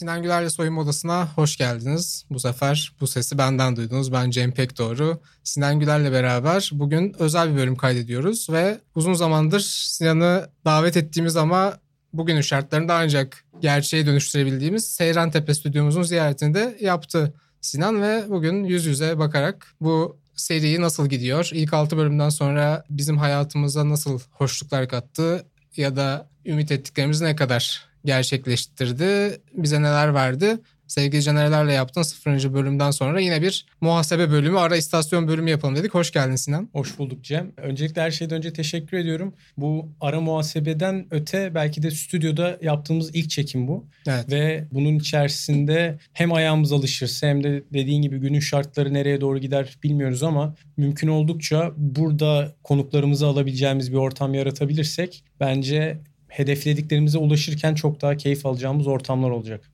Sinan Güler'le Soyunma Odası'na hoş geldiniz. Bu sefer bu sesi benden duydunuz. Ben Cem Pekdoğru. Sinan Güler'le beraber bugün özel bir bölüm kaydediyoruz ve uzun zamandır Sinan'ı davet ettiğimiz ama bugünün şartlarında ancak gerçeğe dönüştürebildiğimiz Seyran Tepe stüdyomuzun ziyaretini de yaptı Sinan ve bugün yüz yüze bakarak bu seriyi nasıl gidiyor? İlk 6 bölümden sonra bizim hayatımıza nasıl hoşluklar kattı ya da ümit ettiklerimiz ne kadar gerçekleştirdi? Bize neler verdi? Sevgili Canerlerle yaptığın 0. bölümden sonra yine bir muhasebe bölümü, ara istasyon bölümü yapalım dedik. Hoş geldin Sinan. Hoş bulduk Cem. Öncelikle her şeyden önce teşekkür ediyorum. Bu ara muhasebeden öte belki de stüdyoda yaptığımız ilk çekim bu. Evet. Ve bunun içerisinde hem ayağımız alışırsa hem de dediğin gibi günün şartları nereye doğru gider bilmiyoruz ama mümkün oldukça burada konuklarımızı alabileceğimiz bir ortam yaratabilirsek bence hedeflediklerimize ulaşırken çok daha keyif alacağımız ortamlar olacak.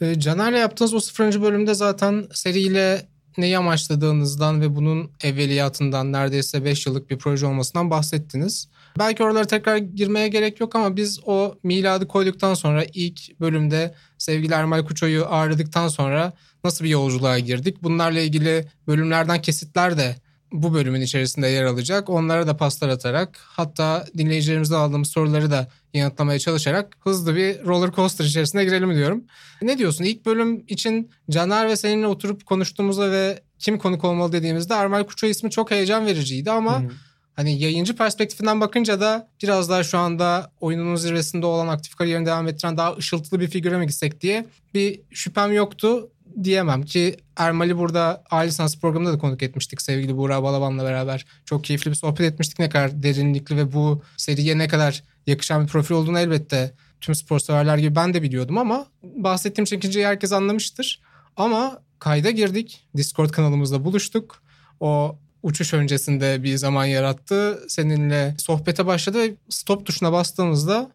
Ee, Caner'le yaptığınız o sıfırıncı bölümde zaten seriyle neyi amaçladığınızdan ve bunun evveliyatından neredeyse 5 yıllık bir proje olmasından bahsettiniz. Belki oralara tekrar girmeye gerek yok ama biz o miladı koyduktan sonra ilk bölümde sevgili Ermal Kuço'yu ağırladıktan sonra nasıl bir yolculuğa girdik? Bunlarla ilgili bölümlerden kesitler de bu bölümün içerisinde yer alacak. Onlara da paslar atarak hatta dinleyicilerimizden aldığımız soruları da yanıtlamaya çalışarak hızlı bir roller coaster içerisine girelim diyorum. Ne diyorsun? İlk bölüm için Caner ve seninle oturup konuştuğumuzda ve kim konuk olmalı dediğimizde Ermal Kuço ismi çok heyecan vericiydi ama hmm. hani yayıncı perspektifinden bakınca da biraz daha şu anda oyunun zirvesinde olan aktif kariyerini devam ettiren daha ışıltılı bir figüre mi gitsek diye bir şüphem yoktu diyemem ki Ermal'i burada A lisans programında da konuk etmiştik sevgili Buğra Balaban'la beraber. Çok keyifli bir sohbet etmiştik ne kadar derinlikli ve bu seriye ne kadar yakışan bir profil olduğunu elbette tüm spor severler gibi ben de biliyordum ama bahsettiğim çekinceyi herkes anlamıştır. Ama kayda girdik. Discord kanalımızda buluştuk. O uçuş öncesinde bir zaman yarattı. Seninle sohbete başladı ve stop tuşuna bastığımızda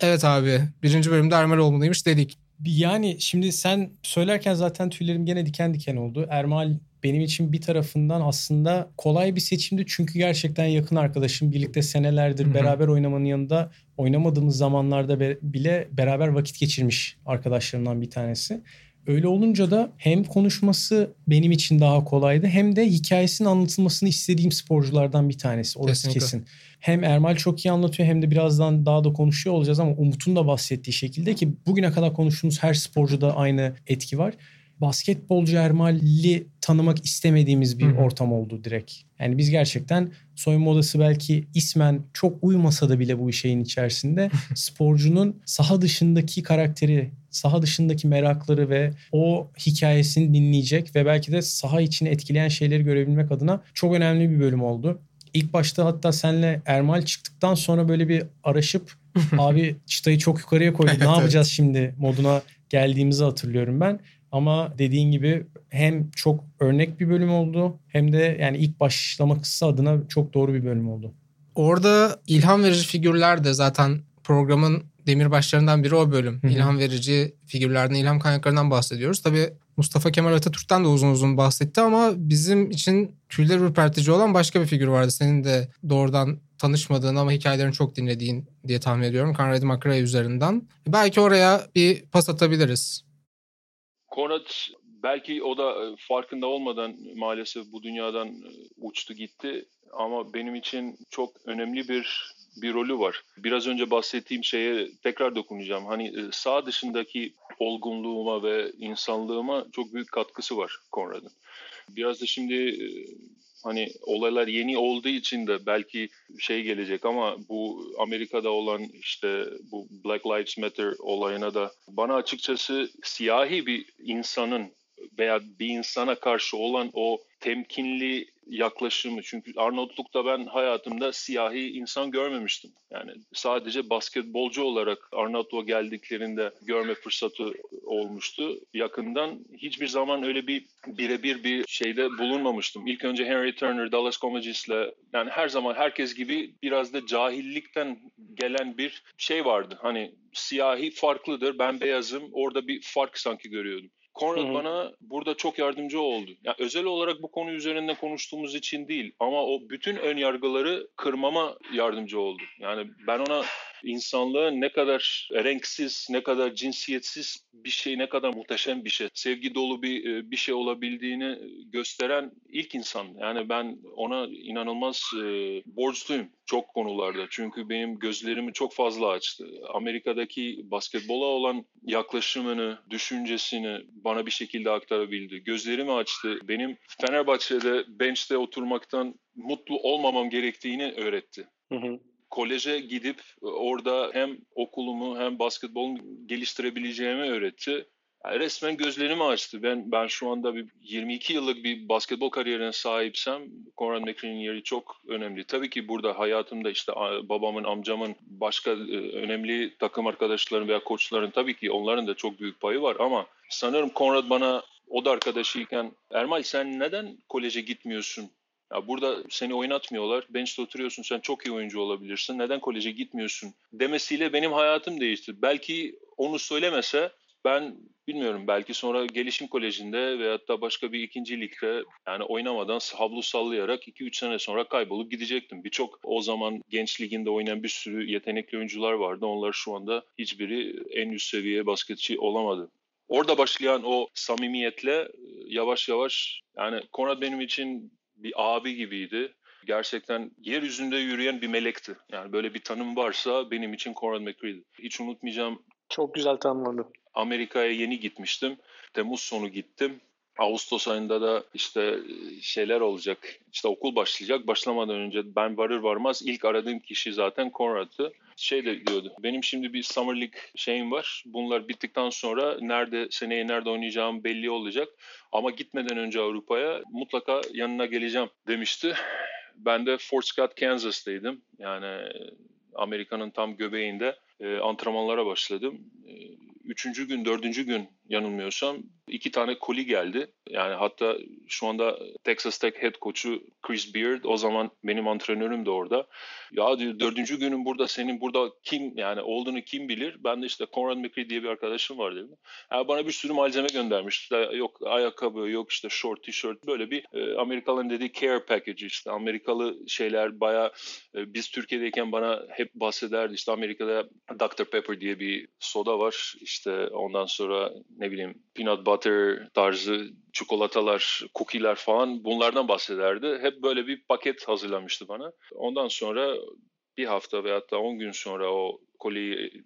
evet abi birinci bölümde Ermal olmalıymış dedik. Yani şimdi sen söylerken zaten tüylerim gene diken diken oldu. Ermal benim için bir tarafından aslında kolay bir seçimdi. Çünkü gerçekten yakın arkadaşım. Birlikte senelerdir Hı-hı. beraber oynamanın yanında oynamadığımız zamanlarda be- bile beraber vakit geçirmiş arkadaşlarımdan bir tanesi. Öyle olunca da hem konuşması benim için daha kolaydı hem de hikayesinin anlatılmasını istediğim sporculardan bir tanesi. Orası Kesinlikle. kesin. Hem Ermal çok iyi anlatıyor hem de birazdan daha da konuşuyor olacağız ama Umut'un da bahsettiği şekilde ki bugüne kadar konuştuğumuz her sporcuda aynı etki var basketbolcu Ermal'i tanımak istemediğimiz bir Hı-hı. ortam oldu direkt. Yani biz gerçekten soyunma odası belki ismen çok uymasa da bile bu şeyin içerisinde sporcunun saha dışındaki karakteri, saha dışındaki merakları ve o hikayesini dinleyecek ve belki de saha içini etkileyen şeyleri görebilmek adına çok önemli bir bölüm oldu. İlk başta hatta senle Ermal çıktıktan sonra böyle bir araşıp abi çıtayı çok yukarıya koyduk ne yapacağız şimdi moduna geldiğimizi hatırlıyorum ben. Ama dediğin gibi hem çok örnek bir bölüm oldu hem de yani ilk başlama kısa adına çok doğru bir bölüm oldu. Orada ilham verici figürler de zaten programın demirbaşlarından biri o bölüm. Hı-hı. İlham verici figürlerden, ilham kaynaklarından bahsediyoruz. Tabii Mustafa Kemal Atatürk'ten de uzun uzun bahsetti ama bizim için tüyler ürpertici olan başka bir figür vardı. Senin de doğrudan tanışmadığın ama hikayelerini çok dinlediğin diye tahmin ediyorum. Conrad McRae üzerinden. Belki oraya bir pas atabiliriz. Konrad belki o da e, farkında olmadan maalesef bu dünyadan e, uçtu gitti ama benim için çok önemli bir bir rolü var. Biraz önce bahsettiğim şeye tekrar dokunacağım. Hani e, sağ dışındaki olgunluğuma ve insanlığıma çok büyük katkısı var Konrad'ın. Biraz da şimdi hani olaylar yeni olduğu için de belki şey gelecek ama bu Amerika'da olan işte bu Black Lives Matter olayına da bana açıkçası siyahi bir insanın veya bir insana karşı olan o temkinli yaklaşımı. Çünkü Arnavutluk'ta ben hayatımda siyahi insan görmemiştim. Yani sadece basketbolcu olarak Arnavutluk'a geldiklerinde görme fırsatı olmuştu. Yakından hiçbir zaman öyle bir birebir bir şeyde bulunmamıştım. İlk önce Henry Turner, Dallas Comagis'le yani her zaman herkes gibi biraz da cahillikten gelen bir şey vardı. Hani siyahi farklıdır, ben beyazım. Orada bir fark sanki görüyordum. Konrad bana burada çok yardımcı oldu. Yani özel olarak bu konu üzerinde konuştuğumuz için değil ama o bütün ön yargıları kırmama yardımcı oldu. Yani ben ona insanlığın ne kadar renksiz, ne kadar cinsiyetsiz bir şey, ne kadar muhteşem bir şey, sevgi dolu bir e, bir şey olabildiğini gösteren ilk insan. Yani ben ona inanılmaz e, borçluyum çok konularda. Çünkü benim gözlerimi çok fazla açtı. Amerika'daki basketbola olan yaklaşımını, düşüncesini bana bir şekilde aktarabildi. Gözlerimi açtı. Benim Fenerbahçe'de bench'te oturmaktan mutlu olmamam gerektiğini öğretti. Hı hı koleje gidip orada hem okulumu hem basketbolumu geliştirebileceğimi öğretti. Yani resmen gözlerimi açtı. Ben ben şu anda bir 22 yıllık bir basketbol kariyerine sahipsem Conrad McCree'nin yeri çok önemli. Tabii ki burada hayatımda işte babamın, amcamın, başka e, önemli takım arkadaşlarım veya koçların tabii ki onların da çok büyük payı var ama sanırım Conrad bana o da arkadaşıyken Ermal sen neden koleje gitmiyorsun? Ya burada seni oynatmıyorlar. Bench'te oturuyorsun. Sen çok iyi oyuncu olabilirsin. Neden koleje gitmiyorsun? Demesiyle benim hayatım değişti. Belki onu söylemese ben bilmiyorum belki sonra gelişim kolejinde veyahut da başka bir ikinci ligde yani oynamadan havlu sallayarak 2-3 sene sonra kaybolup gidecektim. Birçok o zaman genç liginde oynayan bir sürü yetenekli oyuncular vardı. Onlar şu anda hiçbiri en üst seviye basketçi olamadı. Orada başlayan o samimiyetle yavaş yavaş yani Konrad benim için bir abi gibiydi. Gerçekten yeryüzünde yürüyen bir melekti. Yani böyle bir tanım varsa benim için Conrad McCree'di. Hiç unutmayacağım. Çok güzel tanımladı. Amerika'ya yeni gitmiştim. Temmuz sonu gittim. Ağustos ayında da işte şeyler olacak. İşte okul başlayacak. Başlamadan önce ben varır varmaz ilk aradığım kişi zaten Conrad'tı. Şey de diyordu. Benim şimdi bir Summer League şeyim var. Bunlar bittikten sonra nerede seneye nerede oynayacağım belli olacak. Ama gitmeden önce Avrupa'ya mutlaka yanına geleceğim demişti. Ben de Fort Scott, Kansas'taydım. Yani Amerika'nın tam göbeğinde e, antrenmanlara başladım. E, üçüncü gün, dördüncü gün yanılmıyorsam iki tane koli geldi. Yani hatta şu anda Texas Tech head coach'u Chris Beard o zaman benim antrenörüm de orada. Ya diyor dördüncü günün burada senin burada kim yani olduğunu kim bilir? Ben de işte Conrad McCree diye bir arkadaşım var dedim. Yani bana bir sürü malzeme göndermiş. İşte yok ayakkabı, yok işte short, tişört böyle bir e, Amerikalıların dediği care package işte Amerikalı şeyler baya e, biz Türkiye'deyken bana hep bahsederdi. İşte Amerika'da Dr. Pepper diye bir soda var. İşte ondan sonra ne bileyim peanut butter tarzı çikolatalar, cookie'ler falan bunlardan bahsederdi. Hep böyle bir paket hazırlamıştı bana. Ondan sonra bir hafta veyahut da 10 gün sonra o koliyi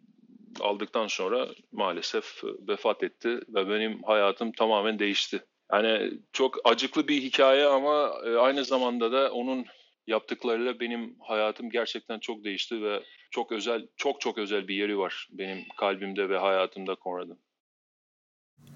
aldıktan sonra maalesef vefat etti ve benim hayatım tamamen değişti. Yani çok acıklı bir hikaye ama e, aynı zamanda da onun yaptıklarıyla benim hayatım gerçekten çok değişti ve çok özel, çok çok özel bir yeri var benim kalbimde ve hayatımda Conrad'ın.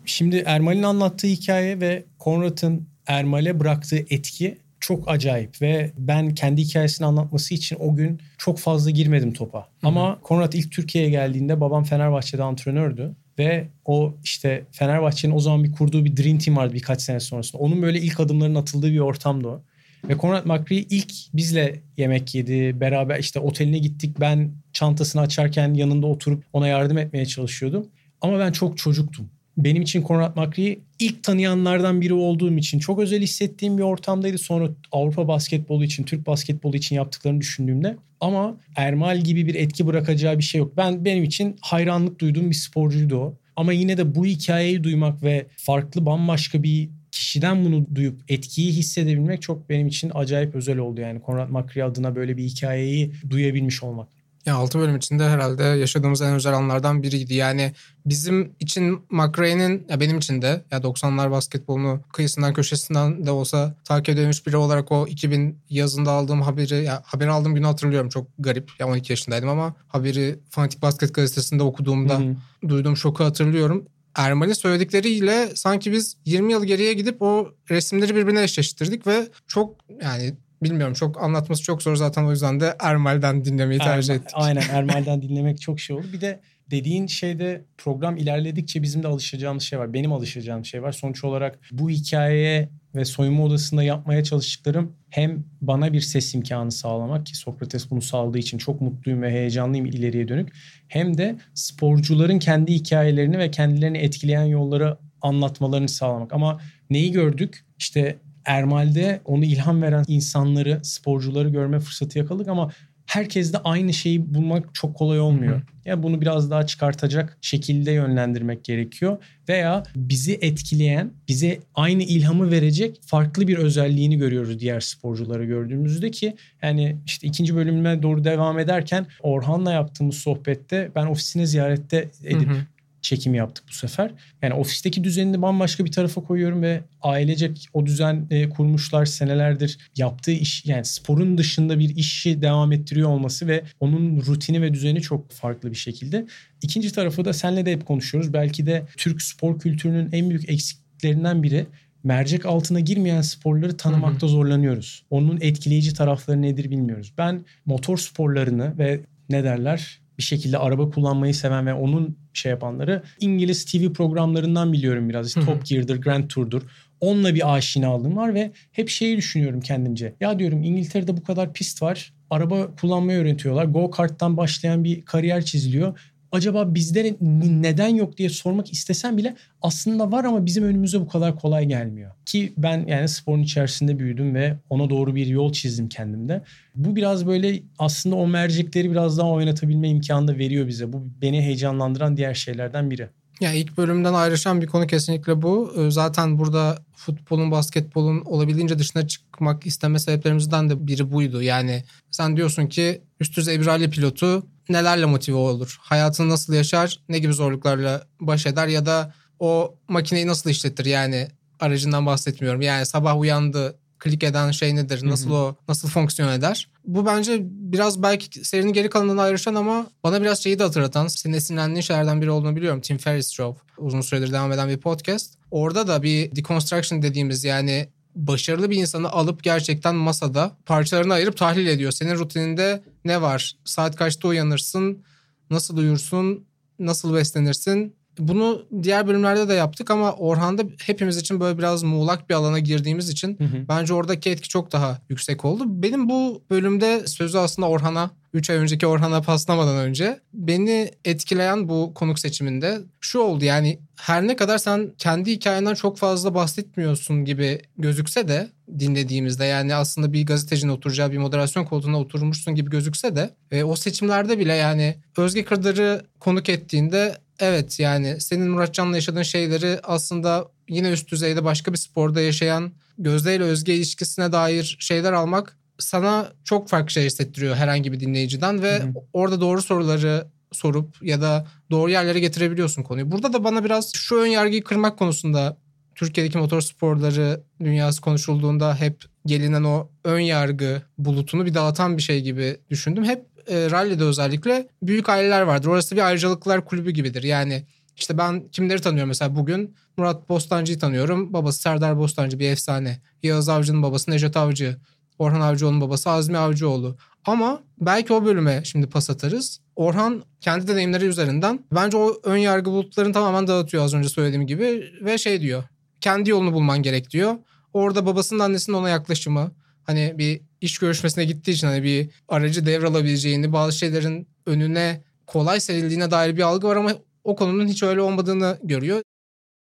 Şimdi Ermal'in anlattığı hikaye ve Conrad'ın Ermal'e bıraktığı etki çok acayip ve ben kendi hikayesini anlatması için o gün çok fazla girmedim topa. Hı-hı. Ama Konrad ilk Türkiye'ye geldiğinde babam Fenerbahçe'de antrenördü ve o işte Fenerbahçe'nin o zaman bir kurduğu bir Dream Team vardı birkaç sene sonrasında. Onun böyle ilk adımların atıldığı bir ortamdı o. Ve Conrad McCree ilk bizle yemek yedi. Beraber işte oteline gittik. Ben çantasını açarken yanında oturup ona yardım etmeye çalışıyordum. Ama ben çok çocuktum benim için Conrad McCree'yi ilk tanıyanlardan biri olduğum için çok özel hissettiğim bir ortamdaydı. Sonra Avrupa basketbolu için, Türk basketbolu için yaptıklarını düşündüğümde ama Ermal gibi bir etki bırakacağı bir şey yok. Ben benim için hayranlık duyduğum bir sporcuydu o. Ama yine de bu hikayeyi duymak ve farklı bambaşka bir kişiden bunu duyup etkiyi hissedebilmek çok benim için acayip özel oldu yani. Conrad McCree adına böyle bir hikayeyi duyabilmiş olmak. Ya 6 bölüm içinde herhalde yaşadığımız en özel anlardan biriydi. Yani bizim için McRae'nin ya benim için de ya 90'lar basketbolunu kıyısından köşesinden de olsa takip edilmiş biri olarak o 2000 yazında aldığım haberi ya haberi aldığım günü hatırlıyorum. Çok garip. Ya 12 yaşındaydım ama haberi Fanatik Basket gazetesinde okuduğumda Hı-hı. duyduğum şoku hatırlıyorum. Erman'in söyledikleriyle sanki biz 20 yıl geriye gidip o resimleri birbirine eşleştirdik ve çok yani bilmiyorum çok anlatması çok zor zaten o yüzden de Ermal'den dinlemeyi tercih Ermal, ettik. Aynen Ermal'den dinlemek çok şey oldu. Bir de dediğin şeyde program ilerledikçe bizim de alışacağımız şey var. Benim alışacağım şey var. Sonuç olarak bu hikayeye ve soyunma odasında yapmaya çalıştıklarım hem bana bir ses imkanı sağlamak ki Sokrates bunu sağladığı için çok mutluyum ve heyecanlıyım ileriye dönük. Hem de sporcuların kendi hikayelerini ve kendilerini etkileyen yolları anlatmalarını sağlamak. Ama neyi gördük? İşte Ermal'de onu ilham veren insanları, sporcuları görme fırsatı yakaladık ama herkes de aynı şeyi bulmak çok kolay olmuyor. Hı hı. Ya bunu biraz daha çıkartacak şekilde yönlendirmek gerekiyor veya bizi etkileyen, bize aynı ilhamı verecek farklı bir özelliğini görüyoruz diğer sporcuları gördüğümüzde ki yani işte ikinci bölümüne doğru devam ederken Orhan'la yaptığımız sohbette ben ofisine ziyarette edip hı hı çekimi yaptık bu sefer. Yani ofisteki düzenini bambaşka bir tarafa koyuyorum ve ailecek o düzen e, kurmuşlar senelerdir yaptığı iş yani sporun dışında bir işi devam ettiriyor olması ve onun rutini ve düzeni çok farklı bir şekilde. İkinci tarafı da senle de hep konuşuyoruz. Belki de Türk spor kültürünün en büyük eksiklerinden biri mercek altına girmeyen sporları tanımakta zorlanıyoruz. Onun etkileyici tarafları nedir bilmiyoruz. Ben motor sporlarını ve ne derler bir şekilde araba kullanmayı seven ve onun şey yapanları İngiliz TV programlarından biliyorum biraz. İşte Top Gear'dır, Grand Tour'dur. Onunla bir aşinalığım var ve hep şeyi düşünüyorum kendimce. Ya diyorum İngiltere'de bu kadar pist var. Araba kullanmayı öğretiyorlar. Go karttan başlayan bir kariyer çiziliyor acaba bizde neden yok diye sormak istesem bile aslında var ama bizim önümüze bu kadar kolay gelmiyor. Ki ben yani sporun içerisinde büyüdüm ve ona doğru bir yol çizdim kendimde. Bu biraz böyle aslında o mercekleri biraz daha oynatabilme imkanı da veriyor bize. Bu beni heyecanlandıran diğer şeylerden biri. Ya ilk bölümden ayrışan bir konu kesinlikle bu. Ee, zaten burada futbolun, basketbolun olabildiğince dışına çıkmak isteme sebeplerimizden de biri buydu. Yani sen diyorsun ki üst düzey bir rally pilotu nelerle motive olur? Hayatını nasıl yaşar? Ne gibi zorluklarla baş eder? Ya da o makineyi nasıl işletir? Yani aracından bahsetmiyorum. Yani sabah uyandı, klik eden şey nedir? Nasıl Hı-hı. o nasıl fonksiyon eder? Bu bence biraz belki serinin geri kalanından ayrışan ama bana biraz şeyi de hatırlatan, senin esinlendiğin şeylerden biri olduğunu biliyorum. Tim Ferriss Show. Uzun süredir devam eden bir podcast. Orada da bir deconstruction dediğimiz yani başarılı bir insanı alıp gerçekten masada parçalarını ayırıp tahlil ediyor. Senin rutininde ne var? Saat kaçta uyanırsın? Nasıl uyursun? Nasıl beslenirsin? Bunu diğer bölümlerde de yaptık ama Orhan'da hepimiz için böyle biraz muğlak bir alana girdiğimiz için hı hı. bence oradaki etki çok daha yüksek oldu. Benim bu bölümde sözü aslında Orhan'a 3 ay önceki Orhan'a paslamadan önce beni etkileyen bu konuk seçiminde şu oldu. Yani her ne kadar sen kendi hikayenden çok fazla bahsetmiyorsun gibi gözükse de dinlediğimizde yani aslında bir gazetecinin oturacağı bir moderasyon koltuğuna oturmuşsun gibi gözükse de e, o seçimlerde bile yani Özge Kırdar'ı konuk ettiğinde evet yani senin Muratcan'la yaşadığın şeyleri aslında yine üst düzeyde başka bir sporda yaşayan Gözde ile Özge ilişkisine dair şeyler almak sana çok farklı şey hissettiriyor herhangi bir dinleyiciden ve Hı-hı. orada doğru soruları sorup ya da doğru yerlere getirebiliyorsun konuyu. Burada da bana biraz şu ön yargıyı kırmak konusunda Türkiye'deki motor sporları dünyası konuşulduğunda hep gelinen o ön yargı bulutunu bir dağıtan bir şey gibi düşündüm. Hep e, rally'de özellikle büyük aileler vardır. Orası bir ayrıcalıklar kulübü gibidir. Yani işte ben kimleri tanıyorum mesela bugün Murat Bostancı'yı tanıyorum. Babası Serdar Bostancı bir efsane. Yağız Avcı'nın babası Necdet Avcı. Orhan Avcıoğlu'nun babası Azmi Avcıoğlu. Ama belki o bölüme şimdi pas atarız. Orhan kendi deneyimleri üzerinden bence o ön yargı bulutlarını tamamen dağıtıyor az önce söylediğim gibi ve şey diyor. Kendi yolunu bulman gerek diyor. Orada babasının annesinin ona yaklaşımı hani bir iş görüşmesine gittiği için hani bir aracı devralabileceğini bazı şeylerin önüne kolay serildiğine dair bir algı var ama o konunun hiç öyle olmadığını görüyor.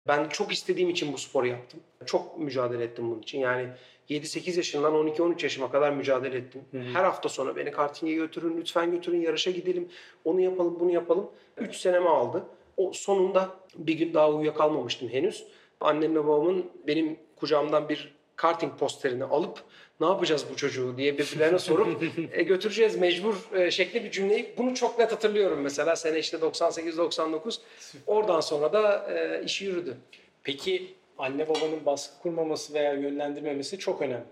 Ben çok istediğim için bu sporu yaptım. Çok mücadele ettim bunun için. Yani 7-8 yaşından 12-13 yaşıma kadar mücadele ettim. Hı hı. Her hafta sonu beni karting'e götürün, lütfen götürün, yarışa gidelim. Onu yapalım, bunu yapalım. 3 senemi aldı. O sonunda bir gün daha uyuyakalmamıştım henüz. Annemle babamın benim kucağımdan bir karting posterini alıp ne yapacağız bu çocuğu diye birbirlerine sorup e, götüreceğiz mecbur e, şekli bir cümleyi. Bunu çok net hatırlıyorum mesela sene işte 98-99. Oradan sonra da e, iş yürüdü. Peki anne babanın baskı kurmaması veya yönlendirmemesi çok önemli.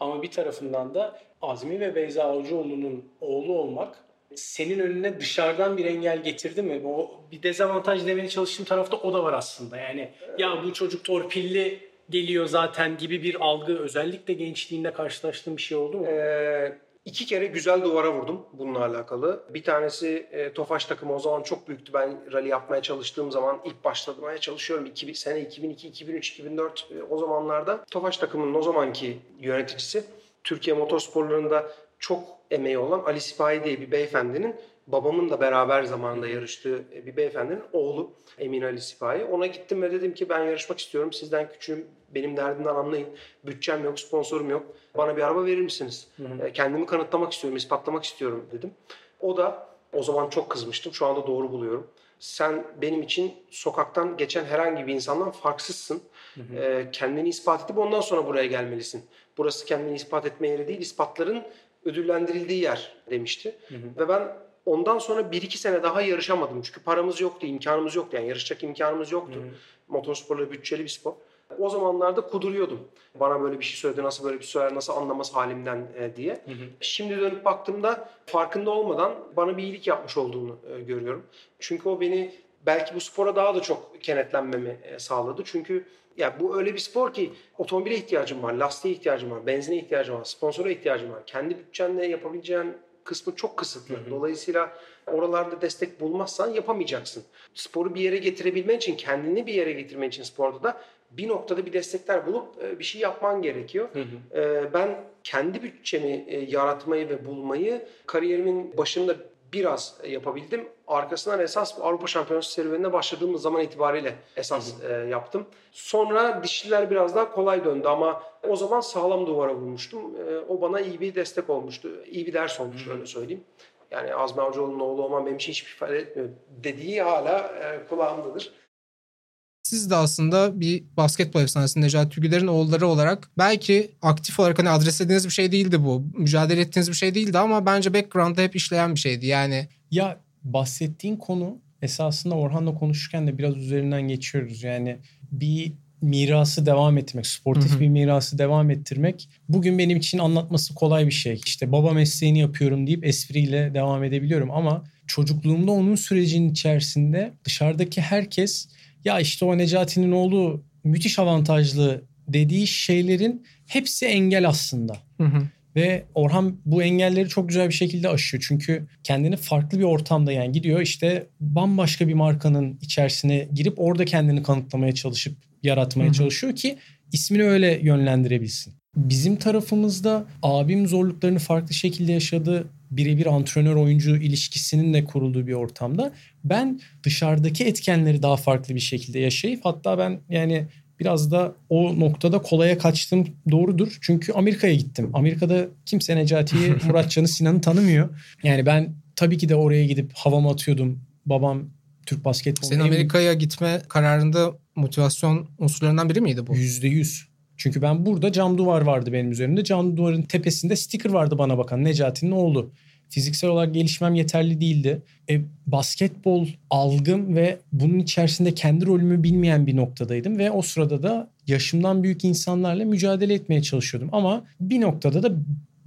Ama bir tarafından da Azmi ve Beyza Avcıoğlu'nun oğlu olmak senin önüne dışarıdan bir engel getirdi mi? O bir dezavantaj demeye çalıştığım tarafta o da var aslında. Yani ya bu çocuk torpilli geliyor zaten gibi bir algı özellikle gençliğinde karşılaştığım bir şey oldu mu? Ee, İki kere güzel duvara vurdum bununla alakalı. Bir tanesi e, Tofaş takımı o zaman çok büyüktü. Ben rally yapmaya çalıştığım zaman ilk başlamaya çalışıyorum. 2000, sene 2002, 2003, 2004 e, o zamanlarda. Tofaş takımının o zamanki yöneticisi Türkiye motorsporlarında çok emeği olan Ali Sipahi diye bir beyefendinin babamın da beraber zamanında yarıştığı bir beyefendinin oğlu Emin Ali Sipahi. Ona gittim ve dedim ki ben yarışmak istiyorum. Sizden küçüğüm. Benim derdimden anlayın. Bütçem yok, sponsorum yok. Bana bir araba verir misiniz? Hı hı. Kendimi kanıtlamak istiyorum, ispatlamak istiyorum dedim. O da o zaman çok kızmıştım. Şu anda doğru buluyorum. Sen benim için sokaktan geçen herhangi bir insandan farksızsın. Hı hı. E, kendini ispat edip ondan sonra buraya gelmelisin. Burası kendini ispat etme yeri değil, ispatların ödüllendirildiği yer demişti. Hı hı. Ve ben ondan sonra 1-2 sene daha yarışamadım. Çünkü paramız yoktu, imkanımız yoktu. Yani yarışacak imkanımız yoktu. Hı hı. Motorsporla bütçeli bir spor. O zamanlarda kuduruyordum. Bana böyle bir şey söyledi, nasıl böyle bir şey söyler, nasıl anlamaz halimden e, diye. Hı hı. Şimdi dönüp baktığımda farkında olmadan bana bir iyilik yapmış olduğunu e, görüyorum. Çünkü o beni belki bu spora daha da çok kenetlenmemi e, sağladı. Çünkü ya bu öyle bir spor ki otomobile ihtiyacım var, lastiğe ihtiyacım var, benzine ihtiyacım var, sponsora ihtiyacım var. Kendi bütçenle yapabileceğin kısmı çok kısıtlı. Hı hı. Dolayısıyla oralarda destek bulmazsan yapamayacaksın. Sporu bir yere getirebilmen için, kendini bir yere getirmen için sporda da bir noktada bir destekler bulup e, bir şey yapman gerekiyor. Hı hı. E, ben kendi bütçemi e, yaratmayı ve bulmayı kariyerimin başında biraz yapabildim. Arkasından esas Avrupa Şampiyonası serüvenine başladığımız zaman itibariyle esas hı hı. yaptım. Sonra dişliler biraz daha kolay döndü ama o zaman sağlam duvara vurmuştum. O bana iyi bir destek olmuştu. İyi bir ders olmuş hı hı. öyle söyleyeyim. Yani Azmi Avcıoğlu'nun oğlu olmam benim için hiçbir ifade etmiyor dediği hala kulağımdadır siz de aslında bir basketbol efsanesi Necati Tügüler'in oğulları olarak belki aktif olarak hani adres ettiğiniz bir şey değildi bu. Mücadele ettiğiniz bir şey değildi ama bence background'da hep işleyen bir şeydi. Yani ya bahsettiğin konu esasında Orhan'la konuşurken de biraz üzerinden geçiyoruz. Yani bir mirası devam ettirmek, sportif bir mirası devam ettirmek bugün benim için anlatması kolay bir şey. İşte baba mesleğini yapıyorum deyip espriyle devam edebiliyorum ama çocukluğumda onun sürecinin içerisinde dışarıdaki herkes ya işte o Necati'nin oğlu müthiş avantajlı dediği şeylerin hepsi engel aslında. Hı hı. Ve Orhan bu engelleri çok güzel bir şekilde aşıyor. Çünkü kendini farklı bir ortamda yani gidiyor işte bambaşka bir markanın içerisine girip orada kendini kanıtlamaya çalışıp yaratmaya Hı-hı. çalışıyor ki ismini öyle yönlendirebilsin. Bizim tarafımızda abim zorluklarını farklı şekilde yaşadı birebir antrenör oyuncu ilişkisinin de kurulduğu bir ortamda ben dışarıdaki etkenleri daha farklı bir şekilde yaşayıp hatta ben yani biraz da o noktada kolaya kaçtım doğrudur. Çünkü Amerika'ya gittim. Amerika'da kimse Necati'yi, Muratcan'ı, Sinan'ı tanımıyor. Yani ben tabii ki de oraya gidip havamı atıyordum. Babam Türk basketbolu. Senin Amerika'ya gitme kararında motivasyon unsurlarından biri miydi bu? Yüzde yüz. Çünkü ben burada cam duvar vardı benim üzerimde. Cam duvarın tepesinde sticker vardı bana bakan Necati'nin oğlu. Fiziksel olarak gelişmem yeterli değildi. E, basketbol algım ve bunun içerisinde kendi rolümü bilmeyen bir noktadaydım. Ve o sırada da yaşımdan büyük insanlarla mücadele etmeye çalışıyordum. Ama bir noktada da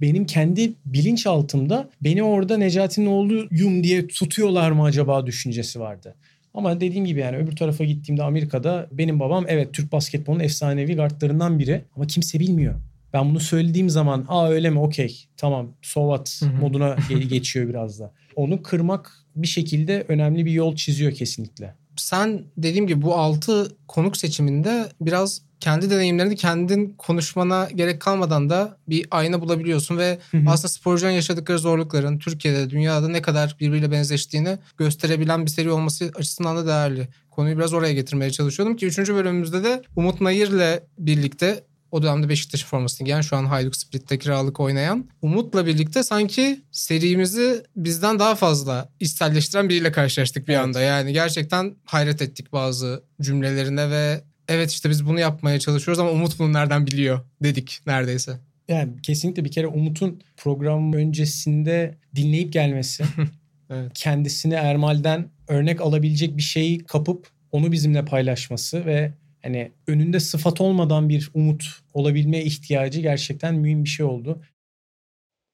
benim kendi bilinçaltımda beni orada Necati'nin oğluyum diye tutuyorlar mı acaba düşüncesi vardı. Ama dediğim gibi yani öbür tarafa gittiğimde Amerika'da benim babam evet Türk basketbolunun efsanevi guardlarından biri ama kimse bilmiyor. Ben bunu söylediğim zaman aa öyle mi okey tamam so what moduna geçiyor biraz da. Onu kırmak bir şekilde önemli bir yol çiziyor kesinlikle. Sen dediğim gibi bu altı konuk seçiminde biraz kendi deneyimlerini kendin konuşmana gerek kalmadan da bir ayna bulabiliyorsun ve aslında sporcuların yaşadıkları zorlukların Türkiye'de, dünyada ne kadar birbiriyle benzeştiğini gösterebilen bir seri olması açısından da değerli. Konuyu biraz oraya getirmeye çalışıyordum ki 3. bölümümüzde de Umut Nayır'la birlikte o dönemde Beşiktaş formasını giyen şu an Hayduk Split'te kiralık oynayan Umut'la birlikte sanki serimizi bizden daha fazla içselleştiren biriyle karşılaştık bir evet. anda. Yani gerçekten hayret ettik bazı cümlelerine ve evet işte biz bunu yapmaya çalışıyoruz ama Umut bunu nereden biliyor dedik neredeyse. Yani kesinlikle bir kere Umut'un program öncesinde dinleyip gelmesi, evet. kendisini Ermal'den örnek alabilecek bir şeyi kapıp onu bizimle paylaşması ve hani önünde sıfat olmadan bir umut olabilme ihtiyacı gerçekten mühim bir şey oldu.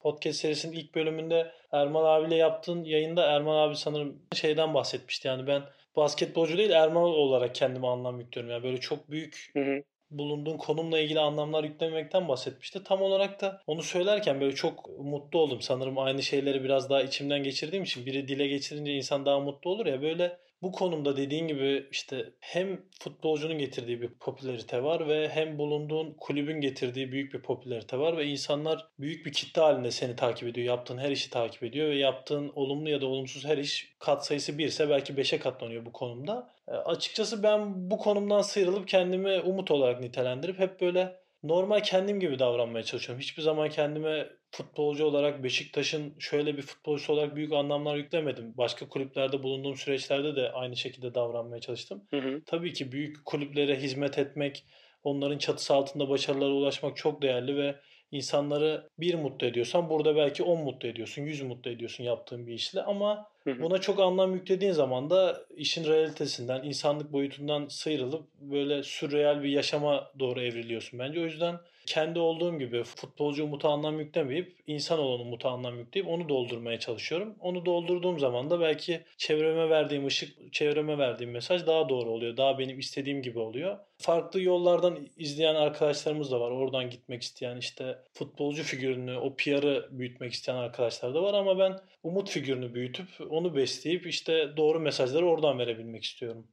Podcast serisinin ilk bölümünde Erman abiyle yaptığın yayında Erman abi sanırım şeyden bahsetmişti. Yani ben basketbolcu değil Erman olarak kendime anlam yüklüyorum. Yani böyle çok büyük hı hı. bulunduğun konumla ilgili anlamlar yüklemekten bahsetmişti. Tam olarak da onu söylerken böyle çok mutlu oldum. Sanırım aynı şeyleri biraz daha içimden geçirdiğim için biri dile geçirince insan daha mutlu olur ya. Böyle bu konumda dediğin gibi işte hem futbolcunun getirdiği bir popülarite var ve hem bulunduğun kulübün getirdiği büyük bir popülarite var ve insanlar büyük bir kitle halinde seni takip ediyor. Yaptığın her işi takip ediyor ve yaptığın olumlu ya da olumsuz her iş kat sayısı 1 ise belki 5'e katlanıyor bu konumda. E, açıkçası ben bu konumdan sıyrılıp kendimi umut olarak nitelendirip hep böyle normal kendim gibi davranmaya çalışıyorum. Hiçbir zaman kendime futbolcu olarak Beşiktaş'ın şöyle bir futbolcusu olarak büyük anlamlar yüklemedim. Başka kulüplerde bulunduğum süreçlerde de aynı şekilde davranmaya çalıştım. Hı hı. Tabii ki büyük kulüplere hizmet etmek, onların çatısı altında başarılara ulaşmak çok değerli ve insanları bir mutlu ediyorsan burada belki 10 mutlu ediyorsun, 100 mutlu ediyorsun yaptığın bir işle ama buna çok anlam yüklediğin zaman da işin realitesinden, insanlık boyutundan sıyrılıp böyle sürreal bir yaşama doğru evriliyorsun bence. O yüzden kendi olduğum gibi futbolcu umuta anlam yüklemeyip insan olan umuta anlam yükleyip onu doldurmaya çalışıyorum. Onu doldurduğum zaman da belki çevreme verdiğim ışık, çevreme verdiğim mesaj daha doğru oluyor. Daha benim istediğim gibi oluyor. Farklı yollardan izleyen arkadaşlarımız da var. Oradan gitmek isteyen işte futbolcu figürünü, o PR'ı büyütmek isteyen arkadaşlar da var ama ben umut figürünü büyütüp onu besleyip işte doğru mesajları oradan verebilmek istiyorum.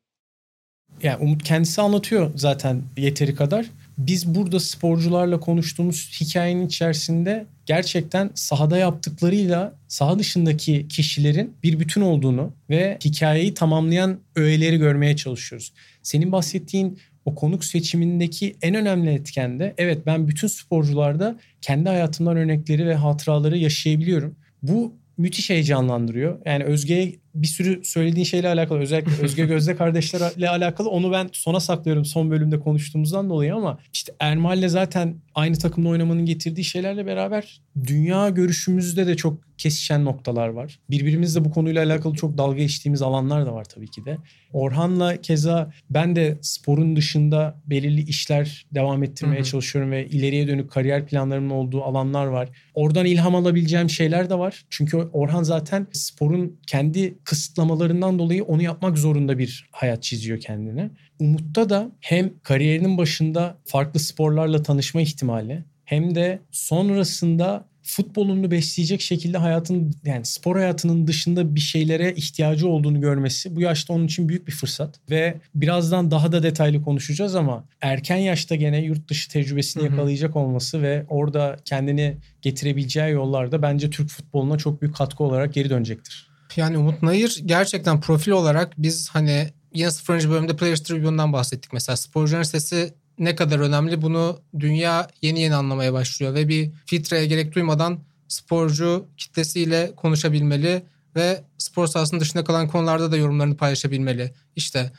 Yani Umut kendisi anlatıyor zaten yeteri kadar. Biz burada sporcularla konuştuğumuz hikayenin içerisinde gerçekten sahada yaptıklarıyla saha dışındaki kişilerin bir bütün olduğunu ve hikayeyi tamamlayan öğeleri görmeye çalışıyoruz. Senin bahsettiğin o konuk seçimindeki en önemli etken de evet ben bütün sporcularda kendi hayatımdan örnekleri ve hatıraları yaşayabiliyorum. Bu müthiş heyecanlandırıyor. Yani Özge'ye bir sürü söylediğin şeyle alakalı özellikle Özge Gözde kardeşlerle alakalı onu ben sona saklıyorum son bölümde konuştuğumuzdan dolayı ama işte Ermal'le zaten aynı takımda oynamanın getirdiği şeylerle beraber dünya görüşümüzde de çok kesişen noktalar var. Birbirimizle bu konuyla alakalı çok dalga geçtiğimiz alanlar da var tabii ki de. Orhan'la keza ben de sporun dışında belirli işler devam ettirmeye Hı-hı. çalışıyorum ve ileriye dönük kariyer planlarımın olduğu alanlar var. Oradan ilham alabileceğim şeyler de var. Çünkü Orhan zaten sporun kendi kısıtlamalarından dolayı onu yapmak zorunda bir hayat çiziyor kendine. Umut'ta da hem kariyerinin başında farklı sporlarla tanışma ihtimali hem de sonrasında futbolunu besleyecek şekilde hayatın yani spor hayatının dışında bir şeylere ihtiyacı olduğunu görmesi bu yaşta onun için büyük bir fırsat ve birazdan daha da detaylı konuşacağız ama erken yaşta gene yurt dışı tecrübesini Hı-hı. yakalayacak olması ve orada kendini getirebileceği yollarda bence Türk futboluna çok büyük katkı olarak geri dönecektir. Yani Umut Nayır gerçekten profil olarak biz hani yine 0. bölümde Players Tribune'dan bahsettik. Mesela sporcuların sesi ne kadar önemli bunu dünya yeni yeni anlamaya başlıyor ve bir filtreye gerek duymadan sporcu kitlesiyle konuşabilmeli ve spor sahasının dışında kalan konularda da yorumlarını paylaşabilmeli. İşte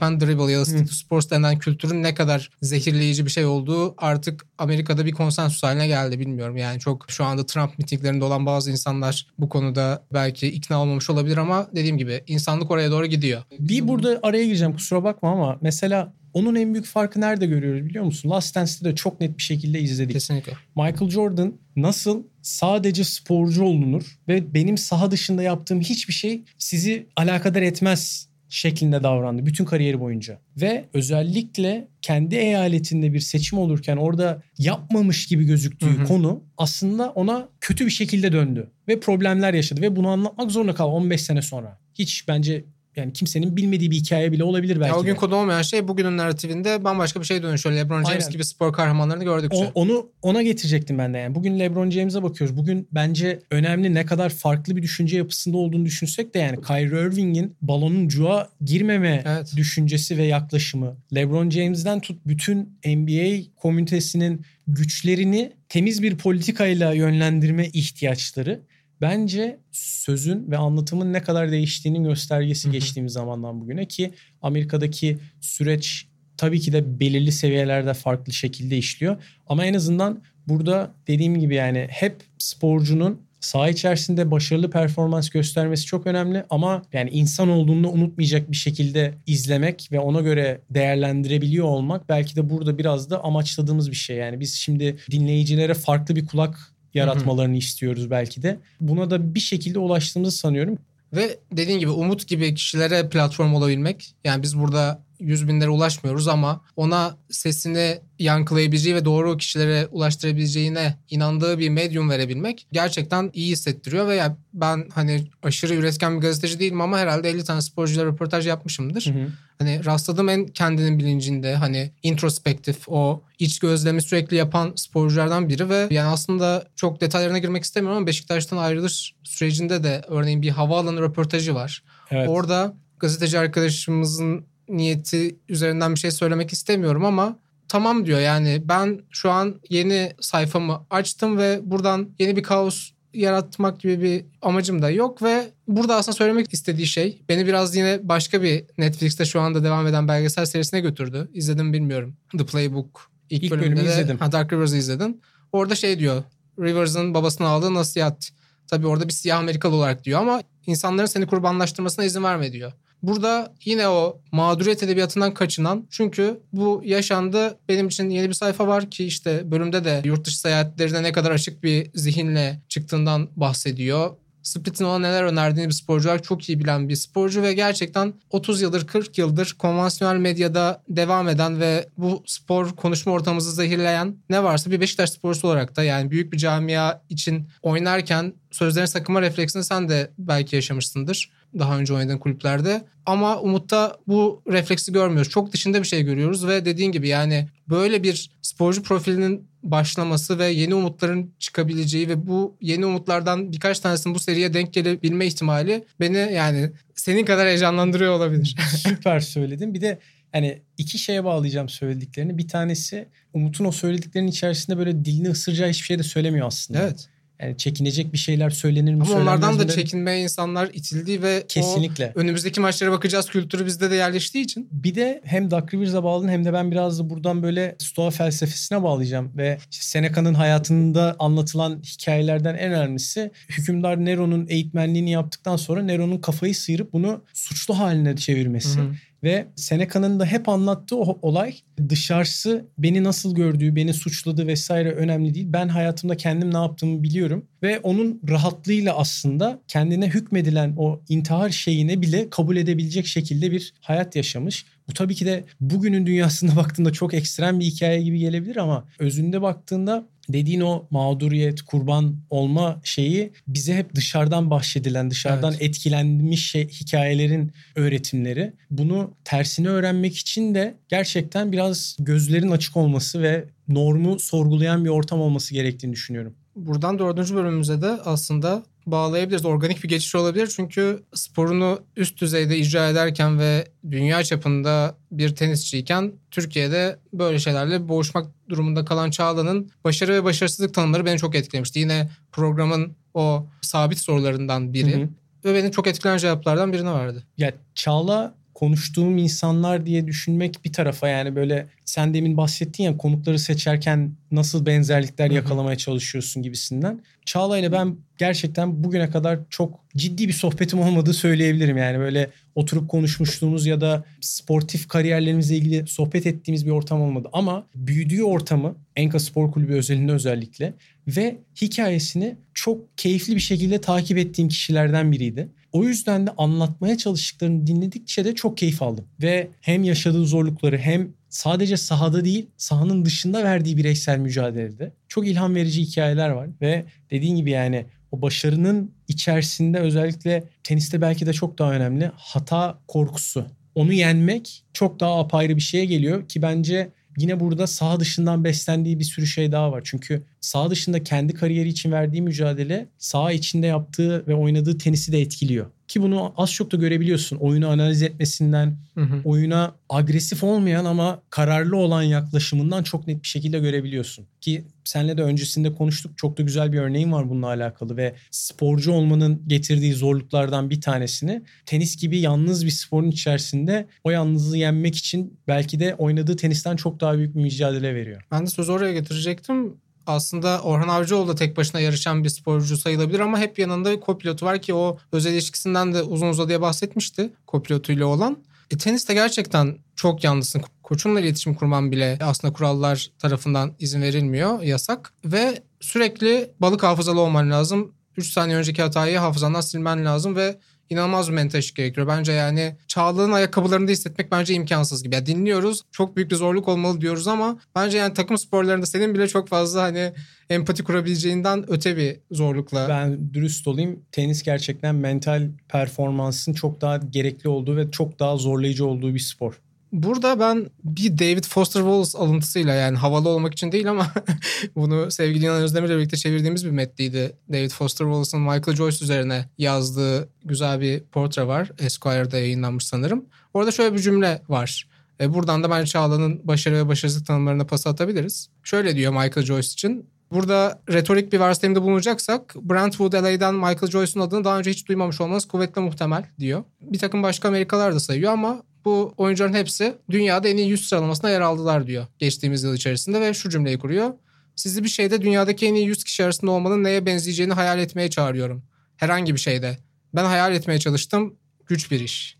and dribble ya da to sports denen kültürün ne kadar zehirleyici bir şey olduğu artık Amerika'da bir konsensus haline geldi bilmiyorum. Yani çok şu anda Trump mitinglerinde olan bazı insanlar bu konuda belki ikna olmamış olabilir ama dediğim gibi insanlık oraya doğru gidiyor. Bir burada araya gireceğim kusura bakma ama mesela onun en büyük farkı nerede görüyoruz biliyor musun? Last Dance'de de çok net bir şekilde izledik. Kesinlikle. Michael Jordan nasıl sadece sporcu olunur ve benim saha dışında yaptığım hiçbir şey sizi alakadar etmez şeklinde davrandı bütün kariyeri boyunca. Ve özellikle kendi eyaletinde bir seçim olurken orada yapmamış gibi gözüktüğü hı hı. konu aslında ona kötü bir şekilde döndü. Ve problemler yaşadı ve bunu anlatmak zorunda kaldı 15 sene sonra. Hiç bence yani kimsenin bilmediği bir hikaye bile olabilir belki. Ya o gün konu olmayan şey bugünün narratifinde bambaşka bir şey dönüşüyor. LeBron James Aynen. gibi spor kahramanlarını gördükçe. O, onu ona getirecektim ben de yani. Bugün LeBron James'e bakıyoruz. Bugün bence önemli ne kadar farklı bir düşünce yapısında olduğunu düşünsek de yani Kyrie Irving'in balonun cuğa girmeme evet. düşüncesi ve yaklaşımı. LeBron James'den tut bütün NBA komünitesinin güçlerini temiz bir politikayla yönlendirme ihtiyaçları bence sözün ve anlatımın ne kadar değiştiğinin göstergesi Hı-hı. geçtiğimiz zamandan bugüne ki Amerika'daki süreç tabii ki de belirli seviyelerde farklı şekilde işliyor. Ama en azından burada dediğim gibi yani hep sporcunun saha içerisinde başarılı performans göstermesi çok önemli ama yani insan olduğunu unutmayacak bir şekilde izlemek ve ona göre değerlendirebiliyor olmak belki de burada biraz da amaçladığımız bir şey. Yani biz şimdi dinleyicilere farklı bir kulak yaratmalarını Hı-hı. istiyoruz belki de. Buna da bir şekilde ulaştığımızı sanıyorum. Ve dediğin gibi Umut gibi kişilere platform olabilmek. Yani biz burada yüz binlere ulaşmıyoruz ama ona sesini yankılayabileceği ve doğru kişilere ulaştırabileceğine inandığı bir medyum verebilmek gerçekten iyi hissettiriyor ve yani ben hani aşırı üretken bir gazeteci değilim ama herhalde 50 tane sporcuyla röportaj yapmışımdır. Hı hı. Hani rastladığım en kendinin bilincinde hani introspektif o iç gözlemi sürekli yapan sporculardan biri ve yani aslında çok detaylarına girmek istemiyorum ama Beşiktaş'tan ayrılış sürecinde de örneğin bir havaalanı röportajı var. Evet. Orada gazeteci arkadaşımızın niyeti üzerinden bir şey söylemek istemiyorum ama tamam diyor yani ben şu an yeni sayfamı açtım ve buradan yeni bir kaos yaratmak gibi bir amacım da yok ve burada aslında söylemek istediği şey beni biraz yine başka bir Netflix'te şu anda devam eden belgesel serisine götürdü. İzledim bilmiyorum. The Playbook ilk, ilk bölümde de izledim. Ha, Dark Rivers'ı izledin. Orada şey diyor. Rivers'ın babasına aldığı nasihat. Tabii orada bir siyah Amerikalı olarak diyor ama insanların seni kurbanlaştırmasına izin verme diyor. Burada yine o mağduriyet edebiyatından kaçınan çünkü bu yaşandı benim için yeni bir sayfa var ki işte bölümde de yurt dışı seyahatlerine ne kadar açık bir zihinle çıktığından bahsediyor. Split'in ona neler önerdiğini bir sporcu olarak çok iyi bilen bir sporcu ve gerçekten 30 yıldır 40 yıldır konvansiyonel medyada devam eden ve bu spor konuşma ortamımızı zehirleyen ne varsa bir Beşiktaş sporcusu olarak da yani büyük bir camia için oynarken sözlerin sakınma refleksini sen de belki yaşamışsındır daha önce oynadığın kulüplerde. Ama Umut'ta bu refleksi görmüyoruz. Çok dışında bir şey görüyoruz ve dediğin gibi yani böyle bir sporcu profilinin başlaması ve yeni umutların çıkabileceği ve bu yeni umutlardan birkaç tanesinin bu seriye denk gelebilme ihtimali beni yani senin kadar heyecanlandırıyor olabilir. Süper söyledin. Bir de hani iki şeye bağlayacağım söylediklerini. Bir tanesi Umut'un o söylediklerinin içerisinde böyle dilini ısıracağı hiçbir şey de söylemiyor aslında. Evet. Yani çekinecek bir şeyler söylenir mi? Ama onlardan da çekinmeye insanlar itildi ve Kesinlikle. o önümüzdeki maçlara bakacağız kültürü bizde de yerleştiği için. Bir de hem Duck Rivers'a bağladın hem de ben biraz da buradan böyle Stoa felsefesine bağlayacağım. Ve işte Seneca'nın hayatında anlatılan hikayelerden en önemlisi hükümdar Nero'nun eğitmenliğini yaptıktan sonra Nero'nun kafayı sıyırıp bunu suçlu haline çevirmesi. Hı hı. Ve Seneca'nın da hep anlattığı o olay dışarısı beni nasıl gördüğü, beni suçladığı vesaire önemli değil. Ben hayatımda kendim ne yaptığımı biliyorum ve onun rahatlığıyla aslında kendine hükmedilen o intihar şeyine bile kabul edebilecek şekilde bir hayat yaşamış. Bu tabii ki de bugünün dünyasında baktığında çok ekstrem bir hikaye gibi gelebilir ama özünde baktığında dediğin o mağduriyet, kurban olma şeyi bize hep dışarıdan bahşedilen, dışarıdan evet. etkilenmiş şey, hikayelerin öğretimleri. Bunu tersini öğrenmek için de gerçekten biraz gözlerin açık olması ve normu sorgulayan bir ortam olması gerektiğini düşünüyorum. Buradan dördüncü bölümümüze de aslında bağlayabiliriz. Organik bir geçiş olabilir çünkü sporunu üst düzeyde icra ederken ve dünya çapında bir tenisçiyken Türkiye'de böyle şeylerle boğuşmak durumunda kalan Çağla'nın başarı ve başarısızlık tanımları beni çok etkilemişti. Yine programın o sabit sorularından biri. Hı hı. Ve beni çok etkileyen cevaplardan birine vardı. Ya Çağla konuştuğum insanlar diye düşünmek bir tarafa yani böyle sen demin bahsettin ya konukları seçerken nasıl benzerlikler yakalamaya çalışıyorsun gibisinden. Çağla ile ben gerçekten bugüne kadar çok ciddi bir sohbetim olmadığı söyleyebilirim. Yani böyle oturup konuşmuşluğumuz ya da sportif kariyerlerimizle ilgili sohbet ettiğimiz bir ortam olmadı. Ama büyüdüğü ortamı Enka Spor Kulübü özelinde özellikle ve hikayesini çok keyifli bir şekilde takip ettiğim kişilerden biriydi. O yüzden de anlatmaya çalıştıklarını dinledikçe de çok keyif aldım. Ve hem yaşadığı zorlukları hem sadece sahada değil sahanın dışında verdiği bireysel mücadelede çok ilham verici hikayeler var. Ve dediğin gibi yani o başarının içerisinde özellikle teniste belki de çok daha önemli hata korkusu. Onu yenmek çok daha apayrı bir şeye geliyor ki bence yine burada saha dışından beslendiği bir sürü şey daha var. Çünkü saha dışında kendi kariyeri için verdiği mücadele saha içinde yaptığı ve oynadığı tenisi de etkiliyor. Ki bunu az çok da görebiliyorsun. Oyunu analiz etmesinden, hı hı. oyuna agresif olmayan ama kararlı olan yaklaşımından çok net bir şekilde görebiliyorsun. Ki senle de öncesinde konuştuk. Çok da güzel bir örneğin var bununla alakalı ve sporcu olmanın getirdiği zorluklardan bir tanesini tenis gibi yalnız bir sporun içerisinde o yalnızlığı yenmek için belki de oynadığı tenisten çok daha büyük bir mücadele veriyor. Ben de sözü oraya getirecektim aslında Orhan Avcıoğlu da tek başına yarışan bir sporcu sayılabilir ama hep yanında kopilotu var ki o özel ilişkisinden de uzun uzadıya bahsetmişti kopilotuyla olan. E, teniste gerçekten çok yalnızsın. Koçunla iletişim kurman bile aslında kurallar tarafından izin verilmiyor, yasak. Ve sürekli balık hafızalı olman lazım. 3 saniye önceki hatayı hafızandan silmen lazım ve inanılmaz bir mentalist gerekiyor. Bence yani Çağla'nın ayakkabılarını da hissetmek bence imkansız gibi. Yani dinliyoruz çok büyük bir zorluk olmalı diyoruz ama bence yani takım sporlarında senin bile çok fazla hani empati kurabileceğinden öte bir zorlukla. Ben dürüst olayım. Tenis gerçekten mental performansın çok daha gerekli olduğu ve çok daha zorlayıcı olduğu bir spor. Burada ben bir David Foster Wallace alıntısıyla yani havalı olmak için değil ama bunu sevgili İnan Özdemir'le birlikte çevirdiğimiz bir metniydi. David Foster Wallace'ın Michael Joyce üzerine yazdığı güzel bir portre var. Esquire'da yayınlanmış sanırım. Orada şöyle bir cümle var. E buradan da bence Çağla'nın başarı ve başarısızlık tanımlarına pas atabiliriz. Şöyle diyor Michael Joyce için. Burada retorik bir varsayımda bulunacaksak Brentwood LA'den Michael Joyce'un adını daha önce hiç duymamış olmanız kuvvetle muhtemel diyor. Bir takım başka Amerikalılar da sayıyor ama bu oyuncuların hepsi dünyada en iyi 100 sıralamasına yer aldılar diyor geçtiğimiz yıl içerisinde ve şu cümleyi kuruyor. Sizi bir şeyde dünyadaki en iyi 100 kişi arasında olmanın neye benzeyeceğini hayal etmeye çağırıyorum. Herhangi bir şeyde. Ben hayal etmeye çalıştım. Güç bir iş.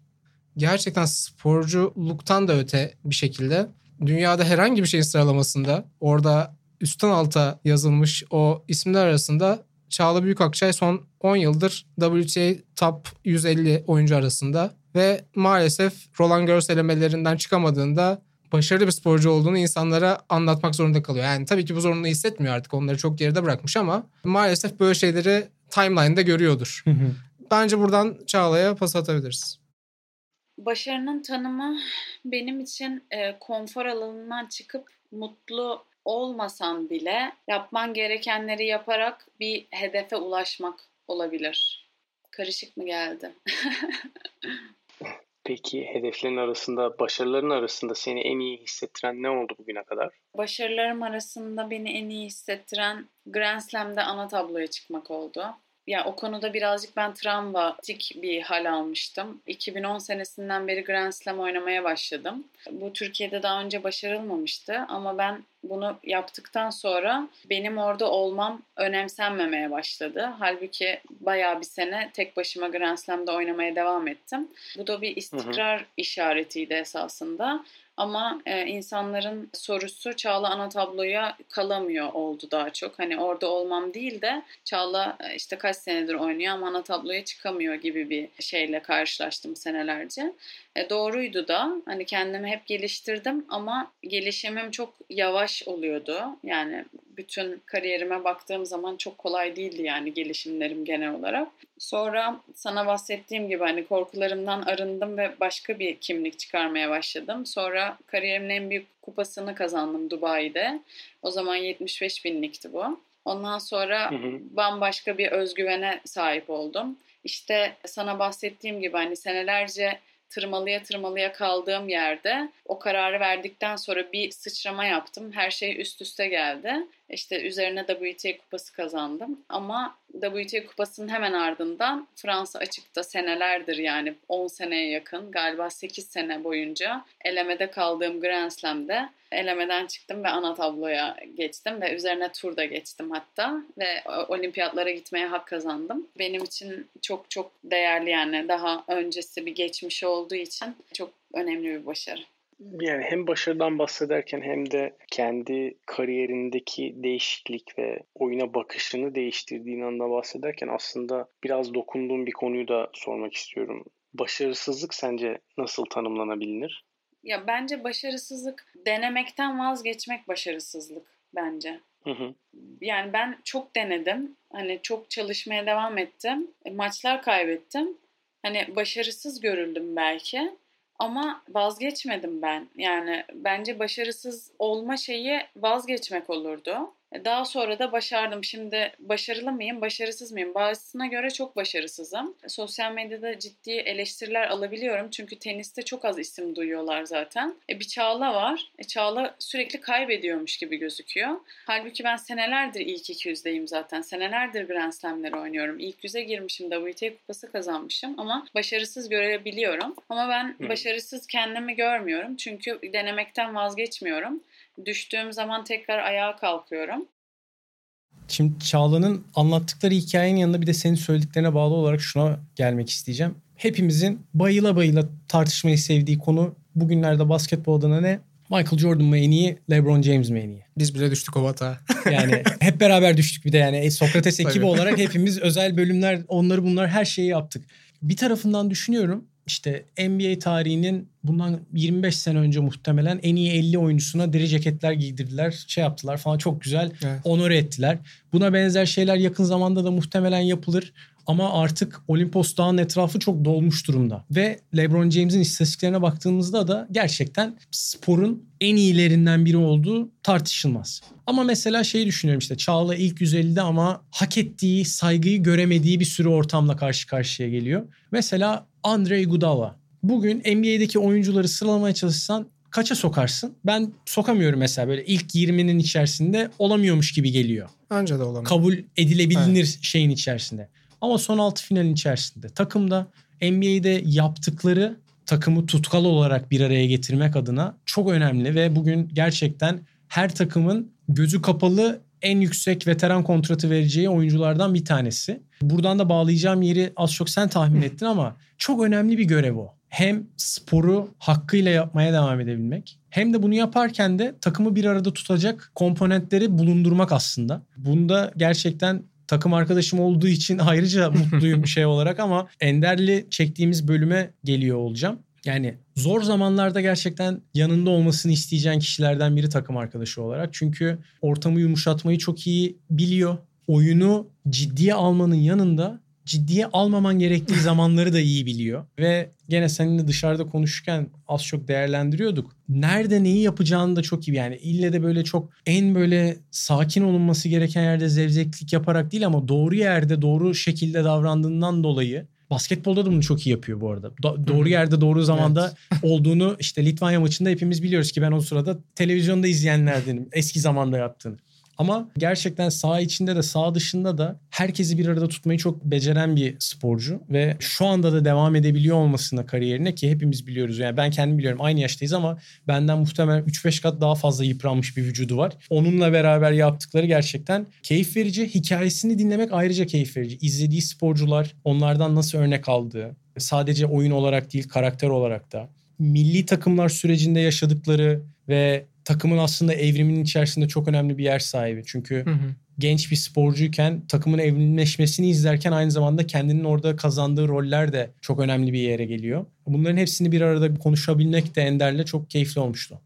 Gerçekten sporculuktan da öte bir şekilde dünyada herhangi bir şeyin sıralamasında orada üstten alta yazılmış o isimler arasında Çağla Büyükakçay son 10 yıldır WTA Top 150 oyuncu arasında ve maalesef Roland Garros elemelerinden çıkamadığında başarılı bir sporcu olduğunu insanlara anlatmak zorunda kalıyor. Yani tabii ki bu zorunlu hissetmiyor artık onları çok geride bırakmış ama maalesef böyle şeyleri timeline'da görüyordur. Bence buradan Çağla'ya pas atabiliriz. Başarının tanımı benim için e, konfor alanından çıkıp mutlu olmasan bile yapman gerekenleri yaparak bir hedefe ulaşmak olabilir. Karışık mı geldi? Peki hedeflerin arasında, başarıların arasında seni en iyi hissettiren ne oldu bugüne kadar? Başarılarım arasında beni en iyi hissettiren Grand Slam'de ana tabloya çıkmak oldu yani o konuda birazcık ben travmatik bir hal almıştım. 2010 senesinden beri Grand Slam oynamaya başladım. Bu Türkiye'de daha önce başarılmamıştı ama ben bunu yaptıktan sonra benim orada olmam önemsenmemeye başladı. Halbuki bayağı bir sene tek başıma Grand Slam'da oynamaya devam ettim. Bu da bir istikrar hı hı. işaretiydi esasında. Ama e, insanların sorusu Çağla ana tabloya kalamıyor oldu daha çok. Hani orada olmam değil de Çağla e, işte kaç senedir oynuyor ama ana tabloya çıkamıyor gibi bir şeyle karşılaştım senelerce. E, doğruydu da hani kendimi hep geliştirdim ama gelişimim çok yavaş oluyordu. Yani bütün kariyerime baktığım zaman çok kolay değildi yani gelişimlerim genel olarak. Sonra sana bahsettiğim gibi hani korkularımdan arındım ve başka bir kimlik çıkarmaya başladım. Sonra kariyerimin en büyük kupasını kazandım Dubai'de. O zaman 75 binlikti bu. Ondan sonra hı hı. bambaşka bir özgüvene sahip oldum. İşte sana bahsettiğim gibi hani senelerce tırmalıya tırmalıya kaldığım yerde o kararı verdikten sonra bir sıçrama yaptım. Her şey üst üste geldi. İşte üzerine WTA kupası kazandım. Ama WTA kupasının hemen ardından Fransa açıkta senelerdir yani 10 seneye yakın galiba 8 sene boyunca elemede kaldığım Grand Slam'de elemeden çıktım ve ana tabloya geçtim ve üzerine turda geçtim hatta ve olimpiyatlara gitmeye hak kazandım. Benim için çok çok değerli yani daha öncesi bir geçmiş olduğu için çok önemli bir başarı. Yani hem başarıdan bahsederken hem de kendi kariyerindeki değişiklik ve oyuna bakışını değiştirdiğin anda bahsederken aslında biraz dokunduğum bir konuyu da sormak istiyorum. Başarısızlık sence nasıl tanımlanabilir? Ya bence başarısızlık denemekten vazgeçmek başarısızlık bence. Hı hı. Yani ben çok denedim. Hani çok çalışmaya devam ettim. E, maçlar kaybettim. Hani başarısız görüldüm belki. Ama vazgeçmedim ben. Yani bence başarısız olma şeyi vazgeçmek olurdu. Daha sonra da başardım. Şimdi başarılı mıyım, başarısız mıyım? Bazısına göre çok başarısızım. Sosyal medyada ciddi eleştiriler alabiliyorum. Çünkü teniste çok az isim duyuyorlar zaten. E bir Çağla var. E Çağla sürekli kaybediyormuş gibi gözüküyor. Halbuki ben senelerdir ilk 200'deyim zaten. Senelerdir Grand Slam'leri oynuyorum. İlk yüze girmişim. WTA kupası kazanmışım. Ama başarısız görebiliyorum. Ama ben Hı. başarısız kendimi görmüyorum. Çünkü denemekten vazgeçmiyorum. Düştüğüm zaman tekrar ayağa kalkıyorum. Şimdi Çağla'nın anlattıkları hikayenin yanında bir de senin söylediklerine bağlı olarak şuna gelmek isteyeceğim. Hepimizin bayıla bayıla tartışmayı sevdiği konu bugünlerde basketbol adına ne? Michael Jordan mı en iyi, LeBron James mi en iyi? Biz bile düştük o batağa. yani hep beraber düştük bir de yani e, Sokrates ekibi olarak hepimiz özel bölümler, onları bunlar her şeyi yaptık. bir tarafından düşünüyorum işte NBA tarihinin bundan 25 sene önce muhtemelen en iyi 50 oyuncusuna deri ceketler giydirdiler. Şey yaptılar falan çok güzel evet. onore ettiler. Buna benzer şeyler yakın zamanda da muhtemelen yapılır. Ama artık Olimpos Dağı'nın etrafı çok dolmuş durumda. Ve LeBron James'in istatistiklerine baktığımızda da gerçekten sporun en iyilerinden biri olduğu tartışılmaz. Ama mesela şeyi düşünüyorum işte Çağla ilk 150'de ama hak ettiği saygıyı göremediği bir sürü ortamla karşı karşıya geliyor. Mesela Andrei Gudala. Bugün NBA'deki oyuncuları sıralamaya çalışsan kaça sokarsın? Ben sokamıyorum mesela böyle ilk 20'nin içerisinde olamıyormuş gibi geliyor. Bence de olamıyor. Kabul edilebilir evet. şeyin içerisinde. Ama son altı finalin içerisinde takımda NBA'de yaptıkları takımı tutkal olarak bir araya getirmek adına çok önemli ve bugün gerçekten her takımın gözü kapalı en yüksek veteran kontratı vereceği oyunculardan bir tanesi. Buradan da bağlayacağım yeri az çok sen tahmin ettin ama çok önemli bir görev o. Hem sporu hakkıyla yapmaya devam edebilmek hem de bunu yaparken de takımı bir arada tutacak komponentleri bulundurmak aslında. Bunda gerçekten takım arkadaşım olduğu için ayrıca mutluyum şey olarak ama Ender'li çektiğimiz bölüme geliyor olacağım. Yani zor zamanlarda gerçekten yanında olmasını isteyeceğin kişilerden biri takım arkadaşı olarak. Çünkü ortamı yumuşatmayı çok iyi biliyor. Oyunu ciddiye almanın yanında ciddiye almaman gerektiği zamanları da iyi biliyor. Ve gene seninle dışarıda konuşurken az çok değerlendiriyorduk. Nerede neyi yapacağını da çok iyi. Yani ille de böyle çok en böyle sakin olunması gereken yerde zevzeklik yaparak değil ama doğru yerde doğru şekilde davrandığından dolayı Basketbolda da bunu çok iyi yapıyor bu arada. Do- doğru yerde doğru zamanda evet. olduğunu işte Litvanya maçında hepimiz biliyoruz ki ben o sırada televizyonda izleyenlerdenim. Eski zamanda yaptığını. Ama gerçekten sağ içinde de sağ dışında da herkesi bir arada tutmayı çok beceren bir sporcu ve şu anda da devam edebiliyor olmasına kariyerine ki hepimiz biliyoruz. Yani ben kendim biliyorum aynı yaştayız ama benden muhtemelen 3-5 kat daha fazla yıpranmış bir vücudu var. Onunla beraber yaptıkları gerçekten keyif verici. Hikayesini dinlemek ayrıca keyif verici. İzlediği sporcular onlardan nasıl örnek aldığı sadece oyun olarak değil karakter olarak da milli takımlar sürecinde yaşadıkları ve takımın aslında evriminin içerisinde çok önemli bir yer sahibi. Çünkü hı hı. genç bir sporcuyken takımın evrimleşmesini izlerken aynı zamanda kendinin orada kazandığı roller de çok önemli bir yere geliyor. Bunların hepsini bir arada konuşabilmek de Ender'le çok keyifli olmuştu.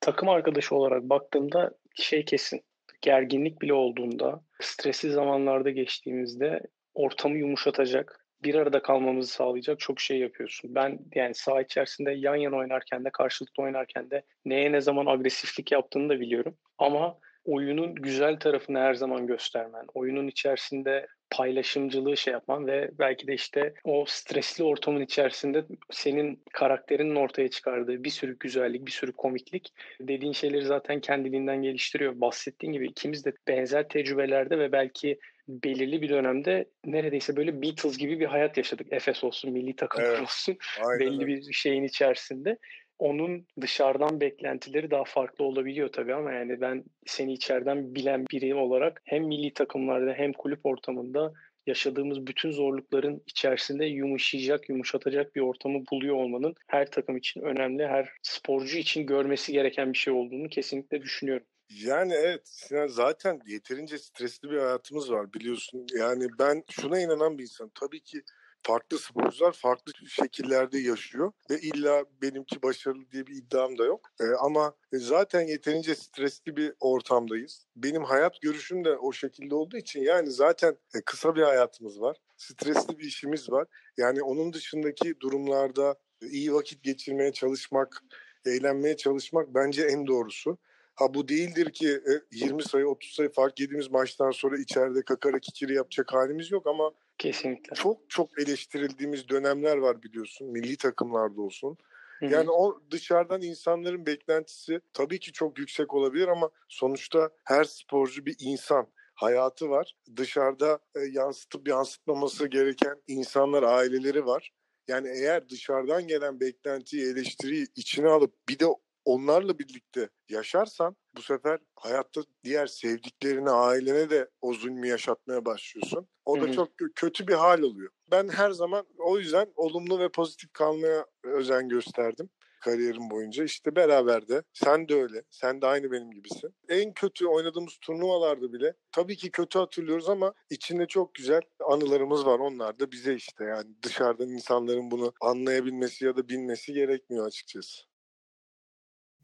Takım arkadaşı olarak baktığımda şey kesin. Gerginlik bile olduğunda, stresli zamanlarda geçtiğimizde ortamı yumuşatacak, bir arada kalmamızı sağlayacak çok şey yapıyorsun. Ben yani saha içerisinde yan yana oynarken de karşılıklı oynarken de neye ne zaman agresiflik yaptığını da biliyorum. Ama oyunun güzel tarafını her zaman göstermen, oyunun içerisinde paylaşımcılığı şey yapman ve belki de işte o stresli ortamın içerisinde senin karakterinin ortaya çıkardığı bir sürü güzellik, bir sürü komiklik dediğin şeyleri zaten kendiliğinden geliştiriyor. Bahsettiğin gibi ikimiz de benzer tecrübelerde ve belki belirli bir dönemde neredeyse böyle Beatles gibi bir hayat yaşadık. Efes olsun, milli takım evet, olsun belli bir şeyin içerisinde. Onun dışarıdan beklentileri daha farklı olabiliyor tabii ama yani ben seni içeriden bilen biri olarak hem milli takımlarda hem kulüp ortamında yaşadığımız bütün zorlukların içerisinde yumuşayacak, yumuşatacak bir ortamı buluyor olmanın her takım için önemli, her sporcu için görmesi gereken bir şey olduğunu kesinlikle düşünüyorum. Yani evet zaten yeterince stresli bir hayatımız var biliyorsun. Yani ben şuna inanan bir insan. Tabii ki farklı sporcular farklı şekillerde yaşıyor ve illa benimki başarılı diye bir iddiam da yok. E, ama zaten yeterince stresli bir ortamdayız. Benim hayat görüşüm de o şekilde olduğu için yani zaten e, kısa bir hayatımız var. Stresli bir işimiz var. Yani onun dışındaki durumlarda iyi vakit geçirmeye çalışmak, eğlenmeye çalışmak bence en doğrusu. Ha bu değildir ki 20 e, sayı 30 sayı fark yediğimiz maçtan sonra içeride kakara kikiri yapacak halimiz yok ama kesinlikle çok çok eleştirildiğimiz dönemler var biliyorsun milli takımlarda olsun. Yani o dışarıdan insanların beklentisi tabii ki çok yüksek olabilir ama sonuçta her sporcu bir insan hayatı var. Dışarıda e, yansıtıp yansıtmaması gereken insanlar, aileleri var. Yani eğer dışarıdan gelen beklentiyi, eleştiriyi içine alıp bir de onlarla birlikte yaşarsan bu sefer hayatta diğer sevdiklerine, ailene de o zulmü yaşatmaya başlıyorsun. O da çok kötü bir hal oluyor. Ben her zaman o yüzden olumlu ve pozitif kalmaya özen gösterdim kariyerim boyunca. İşte beraber de sen de öyle. Sen de aynı benim gibisin. En kötü oynadığımız turnuvalarda bile tabii ki kötü hatırlıyoruz ama içinde çok güzel anılarımız var. Onlar da bize işte yani dışarıdan insanların bunu anlayabilmesi ya da bilmesi gerekmiyor açıkçası.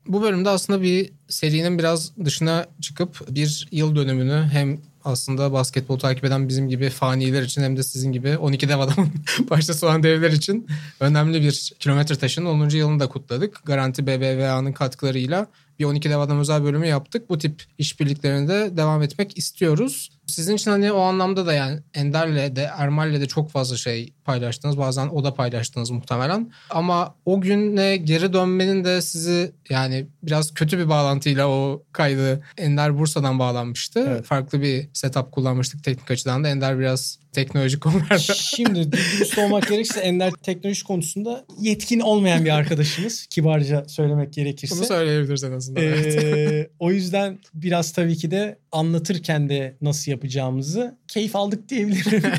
Bu bölümde aslında bir serinin biraz dışına çıkıp bir yıl dönümünü hem aslında basketbol takip eden bizim gibi faniler için hem de sizin gibi 12 dev adamın başta olan devler için önemli bir kilometre taşının 10. yılını da kutladık. Garanti BBVA'nın katkılarıyla bir 12 dev adam özel bölümü yaptık. Bu tip işbirliklerinde devam etmek istiyoruz. Sizin için hani o anlamda da yani Ender'le de Ermal'le de çok fazla şey paylaştınız. Bazen o da paylaştınız muhtemelen. Ama o güne geri dönmenin de sizi yani biraz kötü bir bağlantıyla o kaydı Ender Bursa'dan bağlanmıştı. Evet. Farklı bir setup kullanmıştık teknik açıdan da. Ender biraz teknolojik konularda. Şimdi dürüst olmak gerekirse Ender teknoloji konusunda yetkin olmayan bir arkadaşımız. Kibarca söylemek gerekirse. Bunu söyleyebiliriz en azından. Ee, o yüzden biraz tabii ki de anlatırken de nasıl yapacağımızı keyif aldık diyebilirim.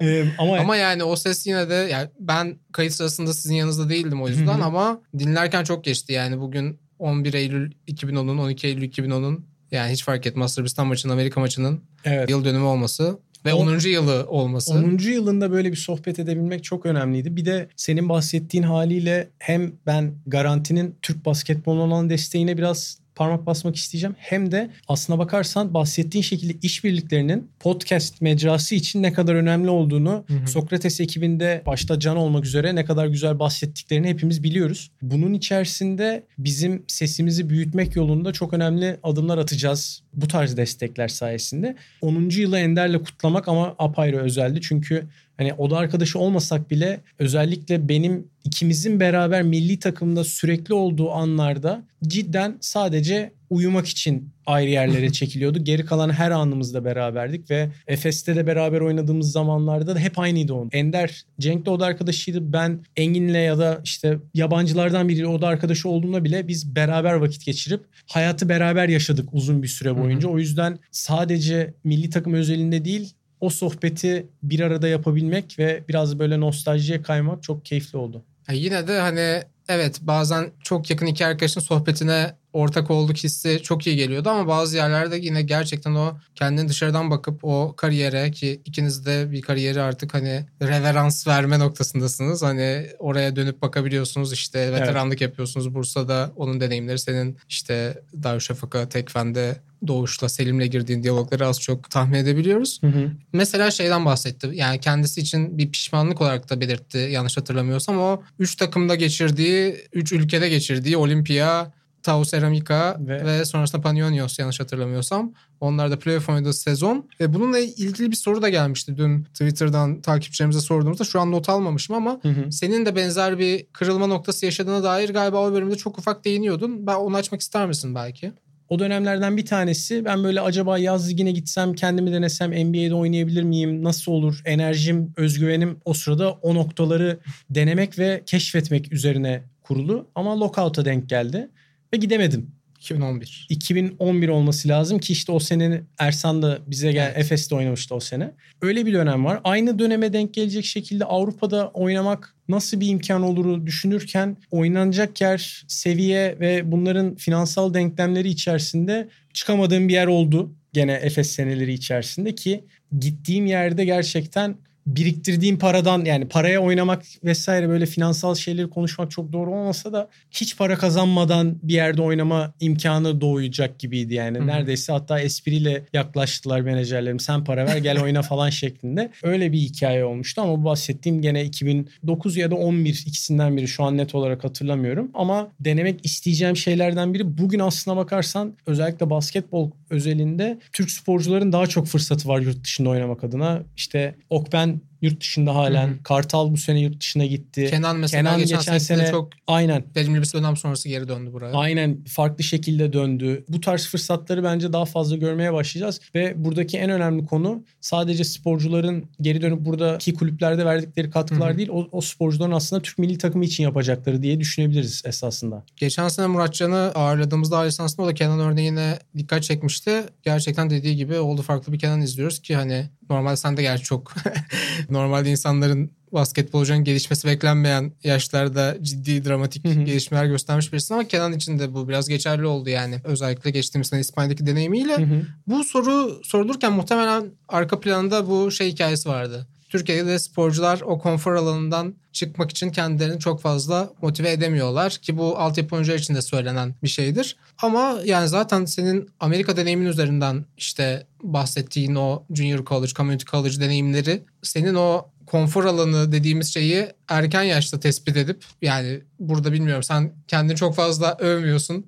Ee, ama ama yani o ses yine de yani ben kayıt sırasında sizin yanınızda değildim o yüzden ama dinlerken çok geçti yani bugün 11 Eylül 2010'un 12 Eylül 2010'un yani hiç fark etmez Sırbistan maçının Amerika maçının evet. yıl dönümü olması ve 10. yılı olması. 10. yılında böyle bir sohbet edebilmek çok önemliydi. Bir de senin bahsettiğin haliyle hem ben garantinin Türk basketboluna olan desteğine biraz parmak basmak isteyeceğim. Hem de aslına bakarsan bahsettiğin şekilde işbirliklerinin podcast mecrası için ne kadar önemli olduğunu hı hı. Sokrates ekibinde başta Can olmak üzere ne kadar güzel bahsettiklerini hepimiz biliyoruz. Bunun içerisinde bizim sesimizi büyütmek yolunda çok önemli adımlar atacağız bu tarz destekler sayesinde. 10. yılı Ender'le kutlamak ama apayrı özeldi. Çünkü hani oda arkadaşı olmasak bile özellikle benim ikimizin beraber milli takımda sürekli olduğu anlarda cidden sadece uyumak için ayrı yerlere çekiliyordu. Geri kalan her anımızda beraberdik ve Efes'te de beraber oynadığımız zamanlarda da hep aynıydı onun. Ender Cenk de oda arkadaşıydı. Ben Engin'le ya da işte yabancılardan biri oda arkadaşı olduğumda bile biz beraber vakit geçirip hayatı beraber yaşadık uzun bir süre boyunca. O yüzden sadece milli takım özelinde değil o sohbeti bir arada yapabilmek ve biraz böyle nostaljiye kaymak çok keyifli oldu. Yani yine de hani evet bazen çok yakın iki arkadaşın sohbetine ortak olduk hissi çok iyi geliyordu ama bazı yerlerde yine gerçekten o kendini dışarıdan bakıp o kariyere ki ikiniz de bir kariyeri artık hani reverans verme noktasındasınız. Hani oraya dönüp bakabiliyorsunuz işte veteranlık evet. yapıyorsunuz Bursa'da onun deneyimleri senin işte Darüşşafaka Tekfen'de Doğuş'la Selim'le girdiğin diyalogları az çok tahmin edebiliyoruz. Hı hı. Mesela şeyden bahsetti. Yani kendisi için bir pişmanlık olarak da belirtti yanlış hatırlamıyorsam. O 3 takımda geçirdiği, 3 ülkede geçirdiği Olimpia, Tau Ceramica ve, ve sonrasında Panionios yanlış hatırlamıyorsam. Onlar da playoff oynadığı sezon. Ve bununla ilgili bir soru da gelmişti dün Twitter'dan takipçilerimize sorduğumuzda. Şu an not almamışım ama hı hı. senin de benzer bir kırılma noktası yaşadığına dair galiba o bölümde çok ufak değiniyordun. Ben onu açmak ister misin belki? O dönemlerden bir tanesi ben böyle acaba yaz ligine gitsem kendimi denesem NBA'de oynayabilir miyim? Nasıl olur? Enerjim, özgüvenim o sırada o noktaları denemek ve keşfetmek üzerine kurulu. Ama lockout'a denk geldi ve gidemedim. 2011. 2011 olması lazım ki işte o sene Ersan da bize gel evet. Efes'te oynamıştı o sene. Öyle bir dönem var. Aynı döneme denk gelecek şekilde Avrupa'da oynamak nasıl bir imkan olur düşünürken oynanacak yer, seviye ve bunların finansal denklemleri içerisinde çıkamadığım bir yer oldu. Gene Efes seneleri içerisinde ki gittiğim yerde gerçekten biriktirdiğim paradan yani paraya oynamak vesaire böyle finansal şeyleri konuşmak çok doğru olmasa da hiç para kazanmadan bir yerde oynama imkanı doğacak gibiydi yani. Hı-hı. Neredeyse hatta espriyle yaklaştılar menajerlerim. Sen para ver gel oyna falan şeklinde. Öyle bir hikaye olmuştu ama bu bahsettiğim gene 2009 ya da 11 ikisinden biri şu an net olarak hatırlamıyorum. Ama denemek isteyeceğim şeylerden biri bugün aslına bakarsan özellikle basketbol özelinde Türk sporcuların daha çok fırsatı var yurt dışında oynamak adına. İşte Okben and yurt dışında halen. Hı hı. Kartal bu sene yurt dışına gitti. Kenan mesela Kenan geçen, geçen sene çok aynen verimli bir dönem sonrası geri döndü buraya. Aynen farklı şekilde döndü. Bu tarz fırsatları bence daha fazla görmeye başlayacağız ve buradaki en önemli konu sadece sporcuların geri dönüp buradaki kulüplerde verdikleri katkılar hı hı. değil o, o sporcuların aslında Türk milli takımı için yapacakları diye düşünebiliriz esasında. Geçen sene Muratcan'ı ağırladığımızda lisansında o da Kenan örneğine dikkat çekmişti. Gerçekten dediği gibi oldu farklı bir Kenan izliyoruz ki hani Normalde sen de gerçi çok normalde insanların basketbolcunun gelişmesi beklenmeyen yaşlarda ciddi dramatik gelişmeler göstermiş birisi ama Kenan için de bu biraz geçerli oldu yani. Özellikle geçtiğimiz sene İspanya'daki deneyimiyle. Bu soru sorulurken muhtemelen arka planında bu şey hikayesi vardı. Türkiye'de sporcular o konfor alanından çıkmak için kendilerini çok fazla motive edemiyorlar ki bu altyapı oyuncular için de söylenen bir şeydir. Ama yani zaten senin Amerika deneyimin üzerinden işte bahsettiğin o junior college, community college deneyimleri senin o konfor alanı dediğimiz şeyi erken yaşta tespit edip yani burada bilmiyorum sen kendini çok fazla övmüyorsun.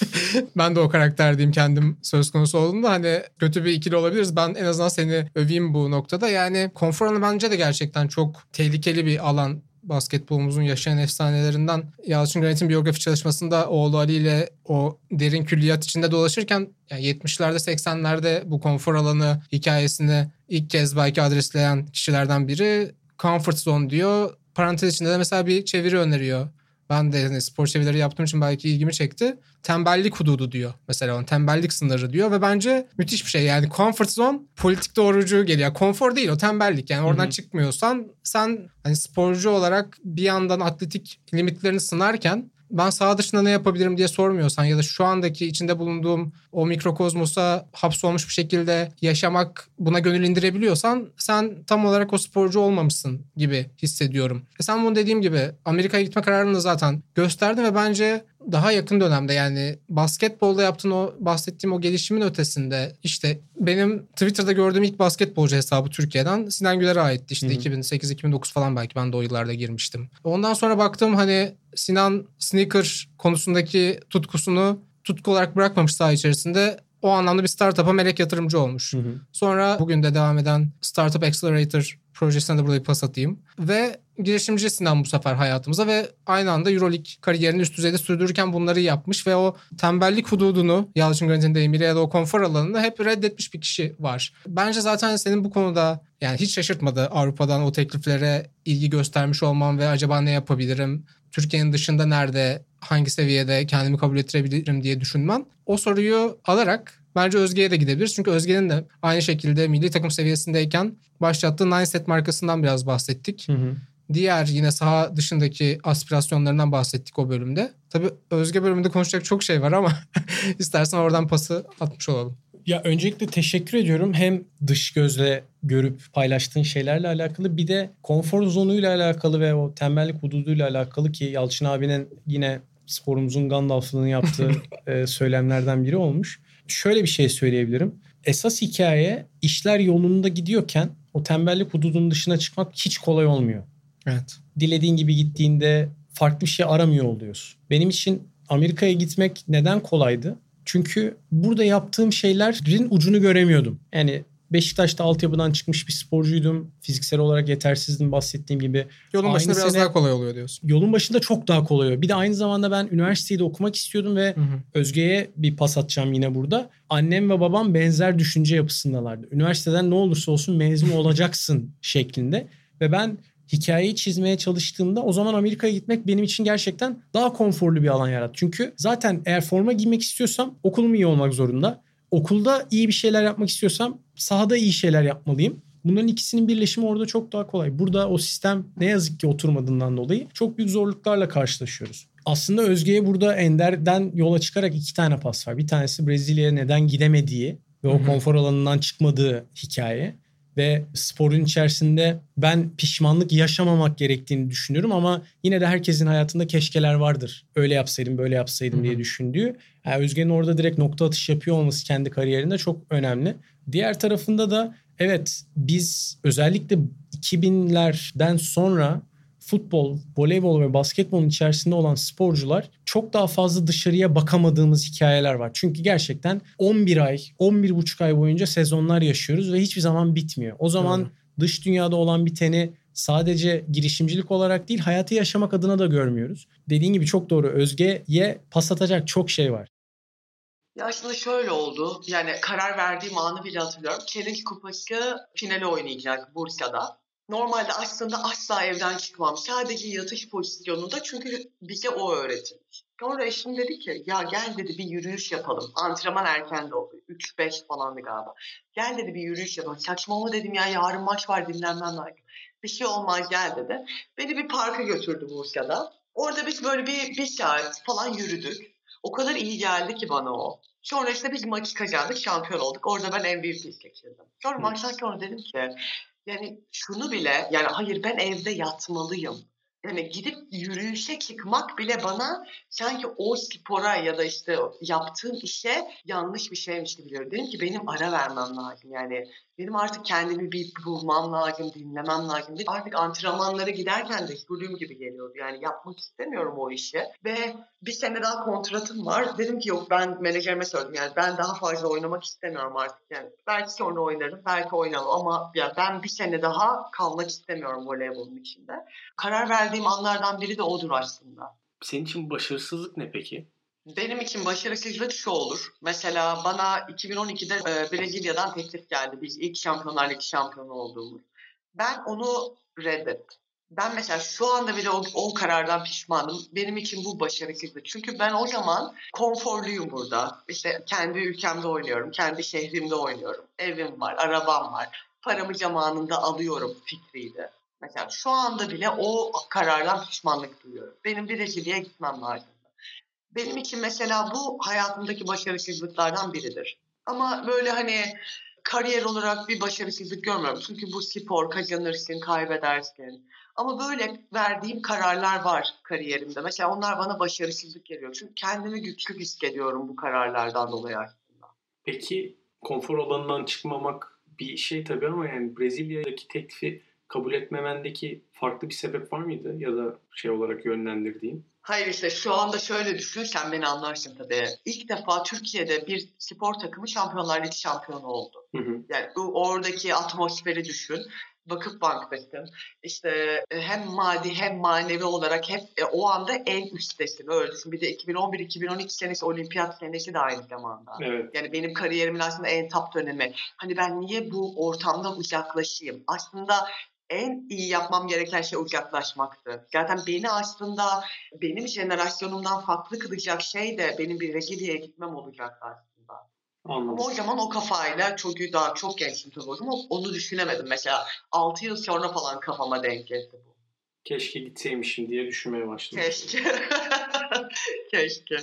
ben de o karakter diyeyim kendim söz konusu olduğunda hani kötü bir ikili olabiliriz. Ben en azından seni öveyim bu noktada. Yani konfor alanı bence de gerçekten çok tehlikeli bir alan basketbolumuzun yaşayan efsanelerinden Yalçın Granit'in biyografi çalışmasında oğlu Ali ile o derin külliyat içinde dolaşırken yani 70'lerde 80'lerde bu konfor alanı hikayesini ilk kez belki adresleyen kişilerden biri comfort zone diyor. Parantez içinde de mesela bir çeviri öneriyor. Ben de hani spor çevirileri yaptığım için belki ilgimi çekti. Tembellik hududu diyor mesela onun tembellik sınırı diyor ve bence müthiş bir şey. Yani comfort zone politik doğrucu geliyor. Konfor değil o tembellik yani oradan Hı-hı. çıkmıyorsan sen hani sporcu olarak bir yandan atletik limitlerini sınarken ben sağ dışında ne yapabilirim diye sormuyorsan ya da şu andaki içinde bulunduğum o mikrokozmosa hapsolmuş bir şekilde yaşamak buna gönül indirebiliyorsan sen tam olarak o sporcu olmamışsın gibi hissediyorum. E sen bunu dediğim gibi Amerika'ya gitme kararını da zaten gösterdin ve bence daha yakın dönemde yani basketbolda yaptığın o bahsettiğim o gelişimin ötesinde işte benim Twitter'da gördüğüm ilk basketbolcu hesabı Türkiye'den Sinan Güler'e aitti. İşte 2008-2009 falan belki ben de o yıllarda girmiştim. Ondan sonra baktım hani Sinan sneaker konusundaki tutkusunu tutku olarak bırakmamış saha içerisinde o anlamda bir startup'a melek yatırımcı olmuş. Hı hı. Sonra bugün de devam eden Startup Accelerator projesine de burada bir pas atayım. Ve girişimci Sinan bu sefer hayatımıza ve aynı anda Euroleague kariyerini üst düzeyde sürdürürken bunları yapmış ve o tembellik hududunu Yalçın Granit'in deyimiyle ya da o konfor alanını hep reddetmiş bir kişi var. Bence zaten senin bu konuda yani hiç şaşırtmadı Avrupa'dan o tekliflere ilgi göstermiş olman ve acaba ne yapabilirim? Türkiye'nin dışında nerede, hangi seviyede kendimi kabul ettirebilirim diye düşünmen. O soruyu alarak Bence Özge'ye de gidebiliriz. Çünkü Özge'nin de aynı şekilde milli takım seviyesindeyken başlattığı Nine Set markasından biraz bahsettik. Hı hı. Diğer yine saha dışındaki aspirasyonlarından bahsettik o bölümde. Tabii Özge bölümünde konuşacak çok şey var ama istersen oradan pası atmış olalım. Ya öncelikle teşekkür ediyorum. Hem dış gözle görüp paylaştığın şeylerle alakalı bir de konfor zonuyla alakalı ve o tembellik hududuyla alakalı ki Yalçın abinin yine sporumuzun Gandalf'ını yaptığı e, söylemlerden biri olmuş şöyle bir şey söyleyebilirim. Esas hikaye işler yolunda gidiyorken o tembellik hududunun dışına çıkmak hiç kolay olmuyor. Evet. Dilediğin gibi gittiğinde farklı bir şey aramıyor oluyorsun. Benim için Amerika'ya gitmek neden kolaydı? Çünkü burada yaptığım şeylerin ucunu göremiyordum. Yani Beşiktaş'ta altyapıdan çıkmış bir sporcuydum. Fiziksel olarak yetersizdim bahsettiğim gibi. Yolun aynı başında biraz daha kolay oluyor diyorsun. Yolun başında çok daha kolay oluyor. Bir de aynı zamanda ben üniversiteyi okumak istiyordum ve hı hı. Özge'ye bir pas atacağım yine burada. Annem ve babam benzer düşünce yapısındalardı. Üniversiteden ne olursa olsun mezun olacaksın şeklinde. Ve ben hikayeyi çizmeye çalıştığımda o zaman Amerika'ya gitmek benim için gerçekten daha konforlu bir alan yarattı. Çünkü zaten eğer forma giymek istiyorsam okulum iyi olmak zorunda okulda iyi bir şeyler yapmak istiyorsam sahada iyi şeyler yapmalıyım. Bunların ikisinin birleşimi orada çok daha kolay. Burada o sistem ne yazık ki oturmadığından dolayı çok büyük zorluklarla karşılaşıyoruz. Aslında Özge'ye burada Ender'den yola çıkarak iki tane pas var. Bir tanesi Brezilya'ya neden gidemediği ve o konfor alanından çıkmadığı hikaye ve sporun içerisinde ben pişmanlık yaşamamak gerektiğini düşünüyorum ama yine de herkesin hayatında keşkeler vardır. Öyle yapsaydım böyle yapsaydım Hı-hı. diye düşündüğü. Yani Özge'nin orada direkt nokta atış yapıyor olması kendi kariyerinde çok önemli. Diğer tarafında da evet biz özellikle 2000'lerden sonra futbol, voleybol ve basketbolun içerisinde olan sporcular çok daha fazla dışarıya bakamadığımız hikayeler var. Çünkü gerçekten 11 ay, 11 buçuk ay boyunca sezonlar yaşıyoruz ve hiçbir zaman bitmiyor. O zaman Doğru. dış dünyada olan biteni sadece girişimcilik olarak değil hayatı yaşamak adına da görmüyoruz. Dediğin gibi çok doğru Özge'ye pas atacak çok şey var. Ya aslında şöyle oldu. Yani karar verdiğim anı bile hatırlıyorum. Çelik Kupası finali oynayacak Bursa'da. Normalde aslında asla evden çıkmam. Sadece yatış pozisyonunda çünkü bize o öğretilmiş. Sonra eşim dedi ki ya gel dedi bir yürüyüş yapalım. Antrenman erken de oldu. 3-5 falandı galiba. Gel dedi bir yürüyüş yapalım. Saçmalama dedim ya yarın maç var dinlenmem lazım. Bir şey olmaz gel dedi. Beni bir parka götürdü Bursa'da. Orada biz böyle bir, bir saat falan yürüdük. O kadar iyi geldi ki bana o. Sonra işte biz maçı kazandık, şampiyon olduk. Orada ben MVP seçildim. Sonra maçtan sonra dedim ki yani şunu bile yani hayır ben evde yatmalıyım yani gidip yürüyüşe çıkmak bile bana sanki o spora ya da işte yaptığım işe yanlış bir şeymiş gibi geliyor. Dedim ki benim ara vermem lazım. Yani benim artık kendimi bir bulmam lazım, dinlemem lazım. Artık antrenmanlara giderken de hüzünlüğüm gibi geliyordu. Yani yapmak istemiyorum o işi. Ve bir sene daha kontratım var. Dedim ki yok ben menajerime söyledim. Yani ben daha fazla oynamak istemiyorum artık. Yani belki sonra oynarım, belki oynamam ama ya ben bir sene daha kalmak istemiyorum voleybolun içinde. Karar verdiğim anlardan biri de odur aslında. Senin için başarısızlık ne peki? Benim için başarısızlık şu olur. Mesela bana 2012'de e, Brezilya'dan teklif geldi. Biz ilk Şampiyonlar Ligi şampiyonu olduğumuz. Ben onu reddettim. Ben mesela şu anda bile o, o karardan pişmanım. Benim için bu başarısızlık. Çünkü ben o zaman konforluyum burada. İşte kendi ülkemde oynuyorum, kendi şehrimde oynuyorum. Evim var, arabam var. Paramı zamanında alıyorum fikriydi. Mesela şu anda bile o karardan pişmanlık duyuyorum. Benim Brezilya'ya gitmem lazım. Benim için mesela bu hayatımdaki başarısızlıklardan biridir. Ama böyle hani kariyer olarak bir başarısızlık görmüyorum. Çünkü bu spor kazanırsın, kaybedersin. Ama böyle verdiğim kararlar var kariyerimde. Mesela onlar bana başarısızlık geliyor. Çünkü kendimi güçlü hissediyorum bu kararlardan dolayı aslında. Peki konfor alanından çıkmamak bir şey tabii ama yani Brezilya'daki teklifi kabul etmemendeki farklı bir sebep var mıydı ya da şey olarak yönlendirdiğin? Hayır işte şu anda şöyle düşün sen beni anlarsın tabii. İlk defa Türkiye'de bir spor takımı Şampiyonlar Ligi şampiyonu oldu. Hı hı. Yani oradaki atmosferi düşün. Vakıf Bank'tasın. İşte e, hem maddi hem manevi olarak hep e, o anda en üsttesin. Öyle düşün. Bir de 2011-2012 senesi olimpiyat senesi de aynı zamanda. Evet. Yani benim kariyerimin aslında en top dönemi. Hani ben niye bu ortamdan uzaklaşayım? Aslında en iyi yapmam gereken şey uzaklaşmaktı. Zaten beni aslında benim jenerasyonumdan farklı kılacak şey de benim bir Brezilya'ya gitmem olacaktı aslında. Anladım. Ama o zaman o kafayla çok daha çok gençtim tabii ama onu düşünemedim. Mesela 6 yıl sonra falan kafama denk geldi bu. Keşke gitseymişim diye düşünmeye başladım. Keşke. Keşke.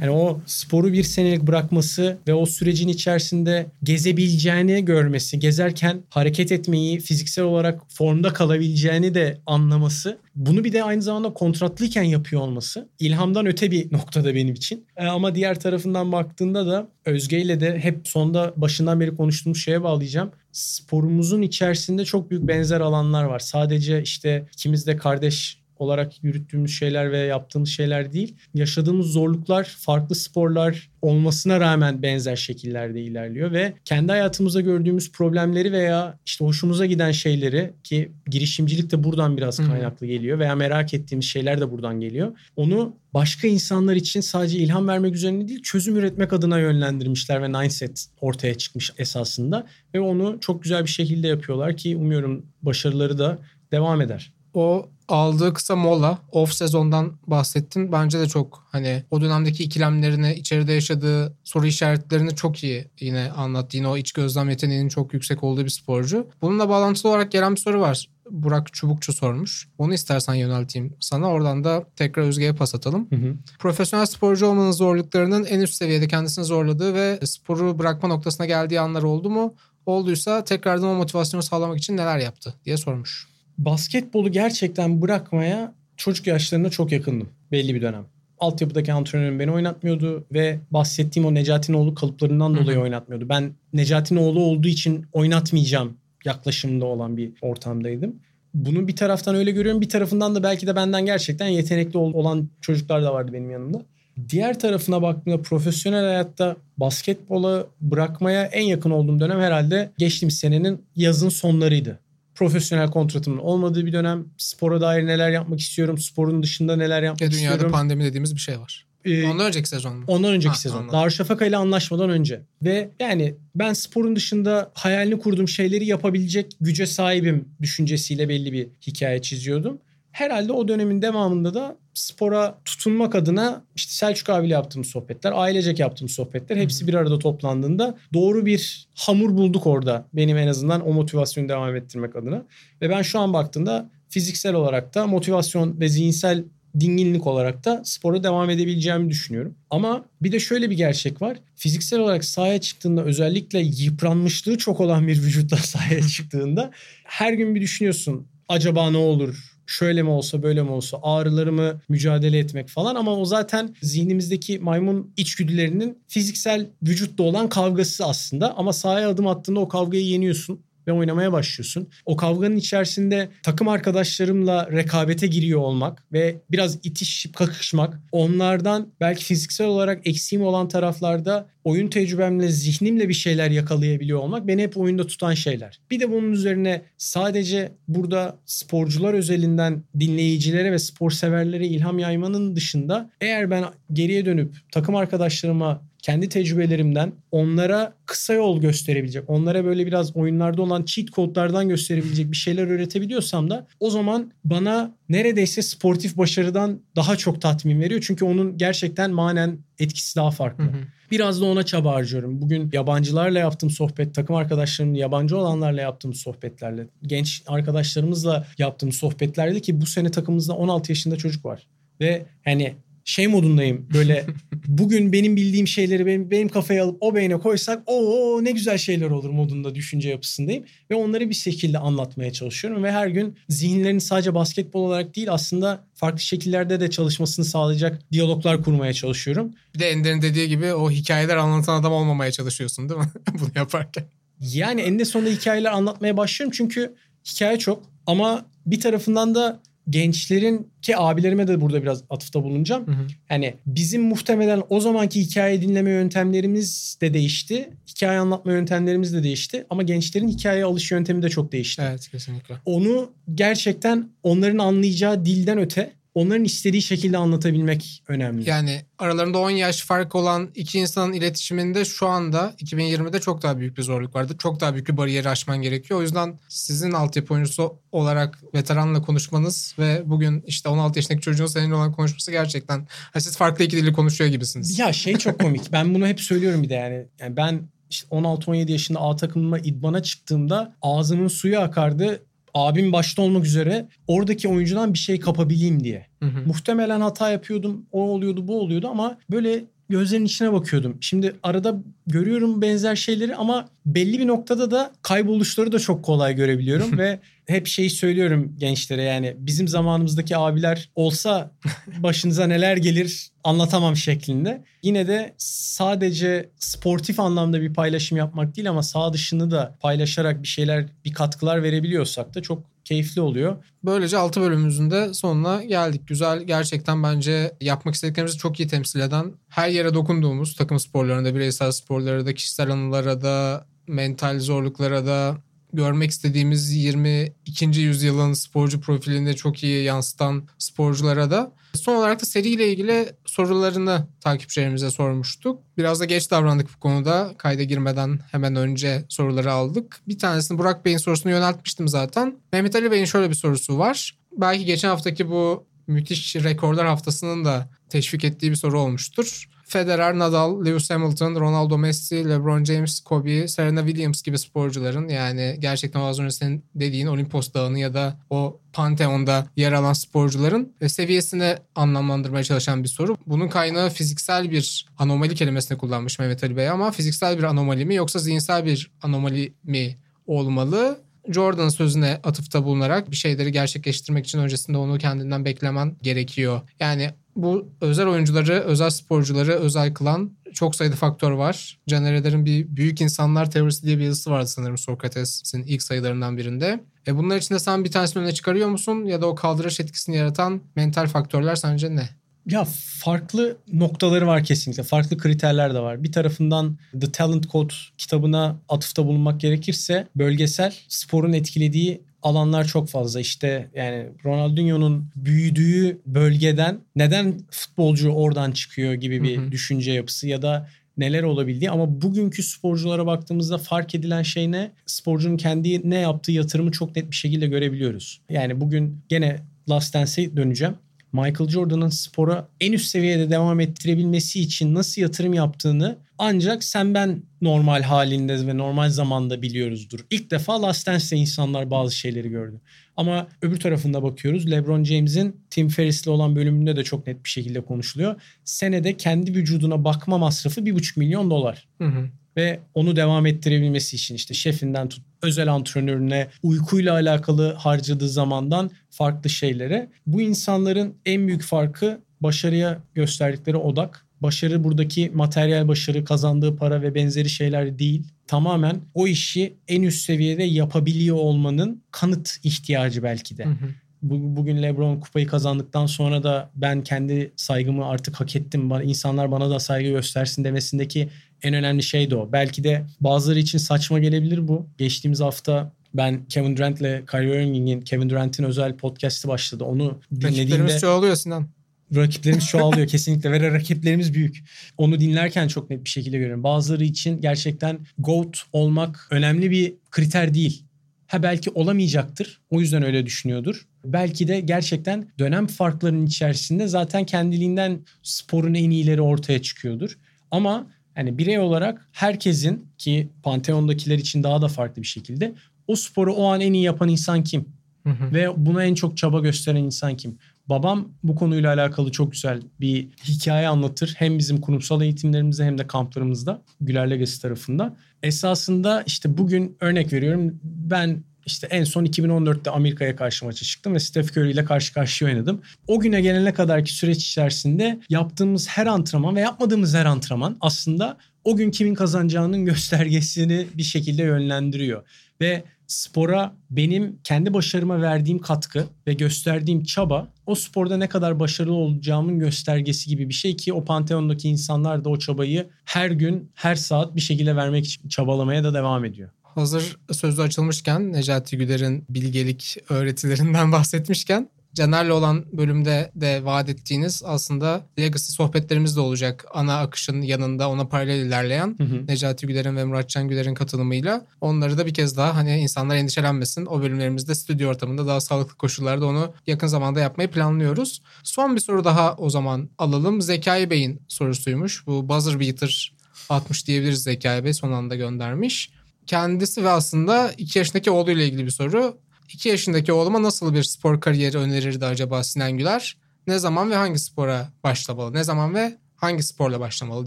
Yani o sporu bir senelik bırakması ve o sürecin içerisinde gezebileceğini görmesi, gezerken hareket etmeyi, fiziksel olarak formda kalabileceğini de anlaması. Bunu bir de aynı zamanda kontratlıyken yapıyor olması ilhamdan öte bir noktada benim için. E, ama diğer tarafından baktığında da Özge ile de hep sonda başından beri konuştuğumuz şeye bağlayacağım. Sporumuzun içerisinde çok büyük benzer alanlar var. Sadece işte ikimiz de kardeş olarak yürüttüğümüz şeyler ve yaptığımız şeyler değil. Yaşadığımız zorluklar farklı sporlar olmasına rağmen benzer şekillerde ilerliyor ve kendi hayatımızda gördüğümüz problemleri veya işte hoşumuza giden şeyleri ki girişimcilik de buradan biraz kaynaklı geliyor veya merak ettiğimiz şeyler de buradan geliyor. Onu başka insanlar için sadece ilham vermek üzerine değil çözüm üretmek adına yönlendirmişler ve Nineset ortaya çıkmış esasında ve onu çok güzel bir şekilde yapıyorlar ki umuyorum başarıları da devam eder. O aldığı kısa mola off sezondan bahsettin. Bence de çok hani o dönemdeki ikilemlerini, içeride yaşadığı soru işaretlerini çok iyi yine anlattı. Yine o iç gözlem yeteneğinin çok yüksek olduğu bir sporcu. Bununla bağlantılı olarak gelen bir soru var. Burak Çubukçu sormuş. Onu istersen yönelteyim sana. Oradan da tekrar Özge'ye pas atalım. Hı hı. Profesyonel sporcu olmanın zorluklarının en üst seviyede kendisini zorladığı ve sporu bırakma noktasına geldiği anlar oldu mu? Olduysa tekrardan o motivasyonu sağlamak için neler yaptı diye sormuş basketbolu gerçekten bırakmaya çocuk yaşlarında çok yakındım belli bir dönem. Altyapıdaki antrenörüm beni oynatmıyordu ve bahsettiğim o Necati'nin oğlu kalıplarından dolayı Hı-hı. oynatmıyordu. Ben Necati'nin oğlu olduğu için oynatmayacağım yaklaşımında olan bir ortamdaydım. Bunu bir taraftan öyle görüyorum. Bir tarafından da belki de benden gerçekten yetenekli olan çocuklar da vardı benim yanımda. Diğer tarafına baktığımda profesyonel hayatta basketbola bırakmaya en yakın olduğum dönem herhalde geçtiğimiz senenin yazın sonlarıydı profesyonel kontratımın olmadığı bir dönem. Spora dair neler yapmak istiyorum. Sporun dışında neler yapmak Ve dünyada istiyorum. Dünyada pandemi dediğimiz bir şey var. Ee, ondan önceki sezon mu? Ondan önceki ha, sezon. Anladım. Darüşşafaka ile anlaşmadan önce. Ve yani ben sporun dışında hayalini kurduğum şeyleri yapabilecek güce sahibim düşüncesiyle belli bir hikaye çiziyordum. Herhalde o dönemin devamında da spora tutunmak adına işte Selçuk abiyle yaptığımız sohbetler, ailecek yaptığımız sohbetler hepsi bir arada toplandığında doğru bir hamur bulduk orada. Benim en azından o motivasyonu devam ettirmek adına. Ve ben şu an baktığımda fiziksel olarak da motivasyon ve zihinsel dinginlik olarak da spora devam edebileceğimi düşünüyorum. Ama bir de şöyle bir gerçek var. Fiziksel olarak sahaya çıktığında özellikle yıpranmışlığı çok olan bir vücutla sahaya çıktığında her gün bir düşünüyorsun. Acaba ne olur? Şöyle mi olsa böyle mi olsa ağrılarımı mücadele etmek falan. Ama o zaten zihnimizdeki maymun içgüdülerinin fiziksel vücutta olan kavgası aslında. Ama sahaya adım attığında o kavgayı yeniyorsun ve oynamaya başlıyorsun. O kavganın içerisinde takım arkadaşlarımla rekabete giriyor olmak ve biraz itişip kakışmak onlardan belki fiziksel olarak eksiğim olan taraflarda oyun tecrübemle, zihnimle bir şeyler yakalayabiliyor olmak beni hep oyunda tutan şeyler. Bir de bunun üzerine sadece burada sporcular özelinden dinleyicilere ve spor severlere ilham yaymanın dışında eğer ben geriye dönüp takım arkadaşlarıma kendi tecrübelerimden onlara kısa yol gösterebilecek, onlara böyle biraz oyunlarda olan cheat kodlardan gösterebilecek bir şeyler öğretebiliyorsam da o zaman bana neredeyse sportif başarıdan daha çok tatmin veriyor. Çünkü onun gerçekten manen etkisi daha farklı. Hı hı. Biraz da ona çaba harcıyorum. Bugün yabancılarla yaptığım sohbet, takım arkadaşlarımla, yabancı olanlarla yaptığım sohbetlerle, genç arkadaşlarımızla yaptığım sohbetlerde ki bu sene takımımızda 16 yaşında çocuk var. Ve hani şey modundayım. Böyle bugün benim bildiğim şeyleri benim, benim kafaya alıp o beyne koysak o ne güzel şeyler olur modunda düşünce yapısındayım. Ve onları bir şekilde anlatmaya çalışıyorum. Ve her gün zihinlerini sadece basketbol olarak değil aslında farklı şekillerde de çalışmasını sağlayacak diyaloglar kurmaya çalışıyorum. Bir de Ender'in dediği gibi o hikayeler anlatan adam olmamaya çalışıyorsun değil mi? Bunu yaparken. Yani eninde sonunda hikayeler anlatmaya başlıyorum çünkü hikaye çok ama bir tarafından da gençlerin ki abilerime de burada biraz atıfta bulunacağım. Hı hı. Yani bizim muhtemelen o zamanki hikaye dinleme yöntemlerimiz de değişti. Hikaye anlatma yöntemlerimiz de değişti. Ama gençlerin hikaye alış yöntemi de çok değişti. Evet kesinlikle. Onu gerçekten onların anlayacağı dilden öte onların istediği şekilde anlatabilmek önemli. Yani aralarında 10 yaş fark olan iki insanın iletişiminde şu anda 2020'de çok daha büyük bir zorluk vardı. Çok daha büyük bir bariyeri aşman gerekiyor. O yüzden sizin altyapı oyuncusu olarak veteranla konuşmanız ve bugün işte 16 yaşındaki çocuğun seninle olan konuşması gerçekten ha siz farklı iki dili konuşuyor gibisiniz. Ya şey çok komik. ben bunu hep söylüyorum bir de yani. yani ben işte 16-17 yaşında A takımıma idmana çıktığımda ağzımın suyu akardı abim başta olmak üzere oradaki oyuncudan bir şey kapabileyim diye. Hı hı. Muhtemelen hata yapıyordum. O oluyordu bu oluyordu ama böyle gözlerin içine bakıyordum. Şimdi arada görüyorum benzer şeyleri ama belli bir noktada da kayboluşları da çok kolay görebiliyorum ve hep şeyi söylüyorum gençlere yani bizim zamanımızdaki abiler olsa başınıza neler gelir anlatamam şeklinde. Yine de sadece sportif anlamda bir paylaşım yapmak değil ama sağ dışını da paylaşarak bir şeyler, bir katkılar verebiliyorsak da çok keyifli oluyor. Böylece 6 bölümümüzün de sonuna geldik. Güzel gerçekten bence yapmak istediklerimizi çok iyi temsil eden her yere dokunduğumuz takım sporlarında, bireysel sporlarda, kişisel anılara da, mental zorluklara da görmek istediğimiz 22. yüzyılın sporcu profilini çok iyi yansıtan sporculara da Son olarak da seriyle ilgili sorularını takipçilerimize sormuştuk. Biraz da geç davrandık bu konuda. Kayda girmeden hemen önce soruları aldık. Bir tanesini Burak Bey'in sorusunu yöneltmiştim zaten. Mehmet Ali Bey'in şöyle bir sorusu var. Belki geçen haftaki bu müthiş rekorlar haftasının da teşvik ettiği bir soru olmuştur. Federer, Nadal, Lewis Hamilton, Ronaldo Messi, LeBron James, Kobe, Serena Williams gibi sporcuların yani gerçekten az önce senin dediğin Olimpos Dağı'nı ya da o Pantheon'da yer alan sporcuların e, seviyesini anlamlandırmaya çalışan bir soru. Bunun kaynağı fiziksel bir anomali kelimesini kullanmış Mehmet Ali Bey ama fiziksel bir anomali mi yoksa zihinsel bir anomali mi olmalı? Jordan sözüne atıfta bulunarak bir şeyleri gerçekleştirmek için öncesinde onu kendinden beklemen gerekiyor. Yani bu özel oyuncuları, özel sporcuları özel kılan çok sayıda faktör var. Caner bir Büyük insanlar Teorisi diye bir yazısı vardı sanırım Sokrates'in ilk sayılarından birinde. E bunlar içinde sen bir tanesini öne çıkarıyor musun? Ya da o kaldıraç etkisini yaratan mental faktörler sence ne? Ya farklı noktaları var kesinlikle. Farklı kriterler de var. Bir tarafından The Talent Code kitabına atıfta bulunmak gerekirse bölgesel sporun etkilediği alanlar çok fazla. İşte yani Ronaldinho'nun büyüdüğü bölgeden neden futbolcu oradan çıkıyor gibi bir hı hı. düşünce yapısı ya da neler olabildiği ama bugünkü sporculara baktığımızda fark edilen şey ne? Sporcunun kendi ne yaptığı yatırımı çok net bir şekilde görebiliyoruz. Yani bugün gene Last Dance'e döneceğim. Michael Jordan'ın spora en üst seviyede devam ettirebilmesi için nasıl yatırım yaptığını ancak sen ben normal halinde ve normal zamanda biliyoruzdur. İlk defa Last Dance'de insanlar bazı şeyleri gördü. Ama öbür tarafında bakıyoruz. LeBron James'in Tim Ferriss'le olan bölümünde de çok net bir şekilde konuşuluyor. Senede kendi vücuduna bakma masrafı 1,5 milyon dolar. Hı hı. Ve onu devam ettirebilmesi için işte şefinden tut özel antrenörüne uykuyla alakalı harcadığı zamandan farklı şeylere. Bu insanların en büyük farkı başarıya gösterdikleri odak. Başarı buradaki materyal başarı, kazandığı para ve benzeri şeyler değil. Tamamen o işi en üst seviyede yapabiliyor olmanın kanıt ihtiyacı belki de. Hı hı. Bu- Bugün LeBron kupayı kazandıktan sonra da ben kendi saygımı artık hak ettim. İnsanlar bana da saygı göstersin demesindeki en önemli şey de o. Belki de bazıları için saçma gelebilir bu. Geçtiğimiz hafta ben Kevin Durant'le Kyrie Irving'in Kevin Durant'in özel podcast'i başladı. Onu dinlediğimde Rakiplerimiz çoğalıyor Sinan. rakiplerimiz çoğalıyor kesinlikle ve rakiplerimiz büyük. Onu dinlerken çok net bir şekilde görüyorum. Bazıları için gerçekten GOAT olmak önemli bir kriter değil. Ha belki olamayacaktır. O yüzden öyle düşünüyordur. Belki de gerçekten dönem farklarının içerisinde zaten kendiliğinden sporun en iyileri ortaya çıkıyordur. Ama hani birey olarak herkesin ki Pantheon'dakiler için daha da farklı bir şekilde o sporu o an en iyi yapan insan kim? Hı hı. Ve buna en çok çaba gösteren insan kim? Babam bu konuyla alakalı çok güzel bir hikaye anlatır. Hem bizim kurumsal eğitimlerimizde hem de kamplarımızda Güler Legacy tarafında. Esasında işte bugün örnek veriyorum ben işte en son 2014'te Amerika'ya karşı maça çıktım ve Steph Curry ile karşı karşıya oynadım. O güne gelene kadarki süreç içerisinde yaptığımız her antrenman ve yapmadığımız her antrenman aslında o gün kimin kazanacağının göstergesini bir şekilde yönlendiriyor. Ve spora benim kendi başarıma verdiğim katkı ve gösterdiğim çaba o sporda ne kadar başarılı olacağımın göstergesi gibi bir şey ki o panteondaki insanlar da o çabayı her gün her saat bir şekilde vermek için çabalamaya da devam ediyor. Hazır sözü açılmışken Necati Güler'in bilgelik öğretilerinden bahsetmişken Caner'le olan bölümde de vaat ettiğiniz aslında Legacy sohbetlerimiz de olacak. Ana akışın yanında ona paralel ilerleyen Hı hı. Necati Güler'in ve Muratcan Güler'in katılımıyla onları da bir kez daha hani insanlar endişelenmesin. O bölümlerimizde stüdyo ortamında daha sağlıklı koşullarda onu yakın zamanda yapmayı planlıyoruz. Son bir soru daha o zaman alalım. Zekai Bey'in sorusuymuş. Bu buzzer beater 60 diyebiliriz Zekai Bey son anda göndermiş. Kendisi ve aslında 2 yaşındaki oğluyla ilgili bir soru. 2 yaşındaki oğluma nasıl bir spor kariyeri önerirdi acaba Sinan Güler? Ne zaman ve hangi spora başlamalı? Ne zaman ve hangi sporla başlamalı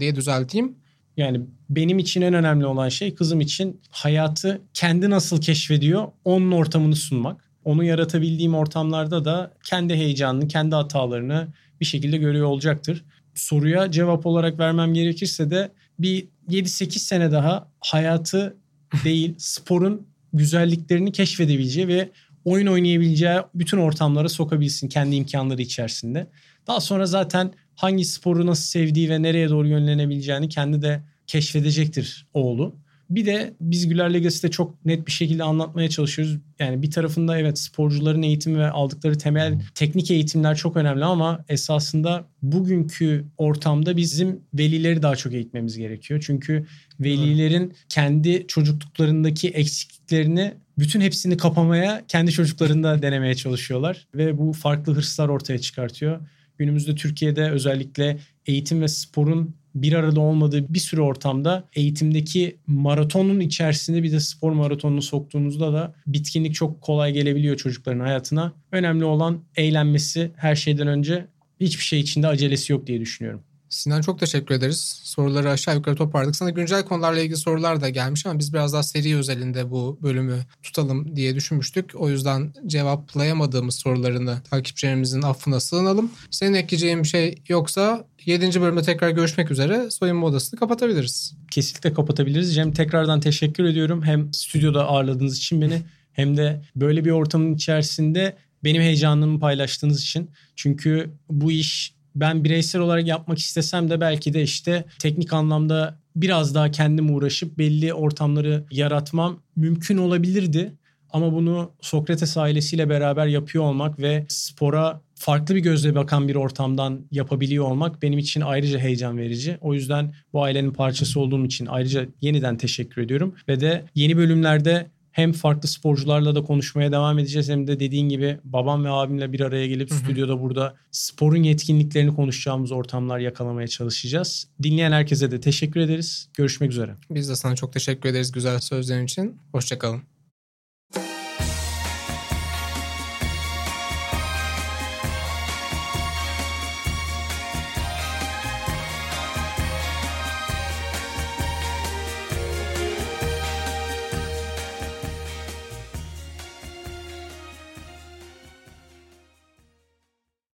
diye düzelteyim. Yani benim için en önemli olan şey kızım için hayatı kendi nasıl keşfediyor onun ortamını sunmak. Onu yaratabildiğim ortamlarda da kendi heyecanını, kendi hatalarını bir şekilde görüyor olacaktır. Soruya cevap olarak vermem gerekirse de bir 7-8 sene daha hayatı değil sporun güzelliklerini keşfedebileceği ve oyun oynayabileceği bütün ortamlara sokabilsin kendi imkanları içerisinde. Daha sonra zaten hangi sporu nasıl sevdiği ve nereye doğru yönlenebileceğini kendi de keşfedecektir oğlu. Bir de biz Güler Legacy'de çok net bir şekilde anlatmaya çalışıyoruz. Yani bir tarafında evet sporcuların eğitimi ve aldıkları temel teknik eğitimler çok önemli ama esasında bugünkü ortamda bizim velileri daha çok eğitmemiz gerekiyor. Çünkü velilerin kendi çocukluklarındaki eksikliklerini bütün hepsini kapamaya kendi çocuklarında denemeye çalışıyorlar ve bu farklı hırslar ortaya çıkartıyor. Günümüzde Türkiye'de özellikle eğitim ve sporun bir arada olmadığı bir sürü ortamda eğitimdeki maratonun içerisinde bir de spor maratonunu soktuğunuzda da bitkinlik çok kolay gelebiliyor çocukların hayatına. Önemli olan eğlenmesi her şeyden önce hiçbir şey içinde acelesi yok diye düşünüyorum. Sinan çok teşekkür ederiz. Soruları aşağı yukarı toparladık. Sana güncel konularla ilgili sorular da gelmiş ama biz biraz daha seri özelinde bu bölümü tutalım diye düşünmüştük. O yüzden cevaplayamadığımız sorularını takipçilerimizin affına sığınalım. Senin ekleyeceğin bir şey yoksa 7. bölümde tekrar görüşmek üzere. Soyunma odasını kapatabiliriz. Kesinlikle kapatabiliriz. Cem tekrardan teşekkür ediyorum. Hem stüdyoda ağırladığınız için beni hem de böyle bir ortamın içerisinde benim heyecanımı paylaştığınız için. Çünkü bu iş ben bireysel olarak yapmak istesem de belki de işte teknik anlamda biraz daha kendim uğraşıp belli ortamları yaratmam mümkün olabilirdi. Ama bunu Sokrates ailesiyle beraber yapıyor olmak ve spora farklı bir gözle bakan bir ortamdan yapabiliyor olmak benim için ayrıca heyecan verici. O yüzden bu ailenin parçası olduğum için ayrıca yeniden teşekkür ediyorum. Ve de yeni bölümlerde hem farklı sporcularla da konuşmaya devam edeceğiz hem de dediğin gibi babam ve abimle bir araya gelip Hı hı. stüdyoda burada sporun yetkinliklerini konuşacağımız ortamlar yakalamaya çalışacağız. Dinleyen herkese de teşekkür ederiz. Görüşmek üzere. Biz de sana çok teşekkür ederiz güzel sözlerin için. Hoşçakalın.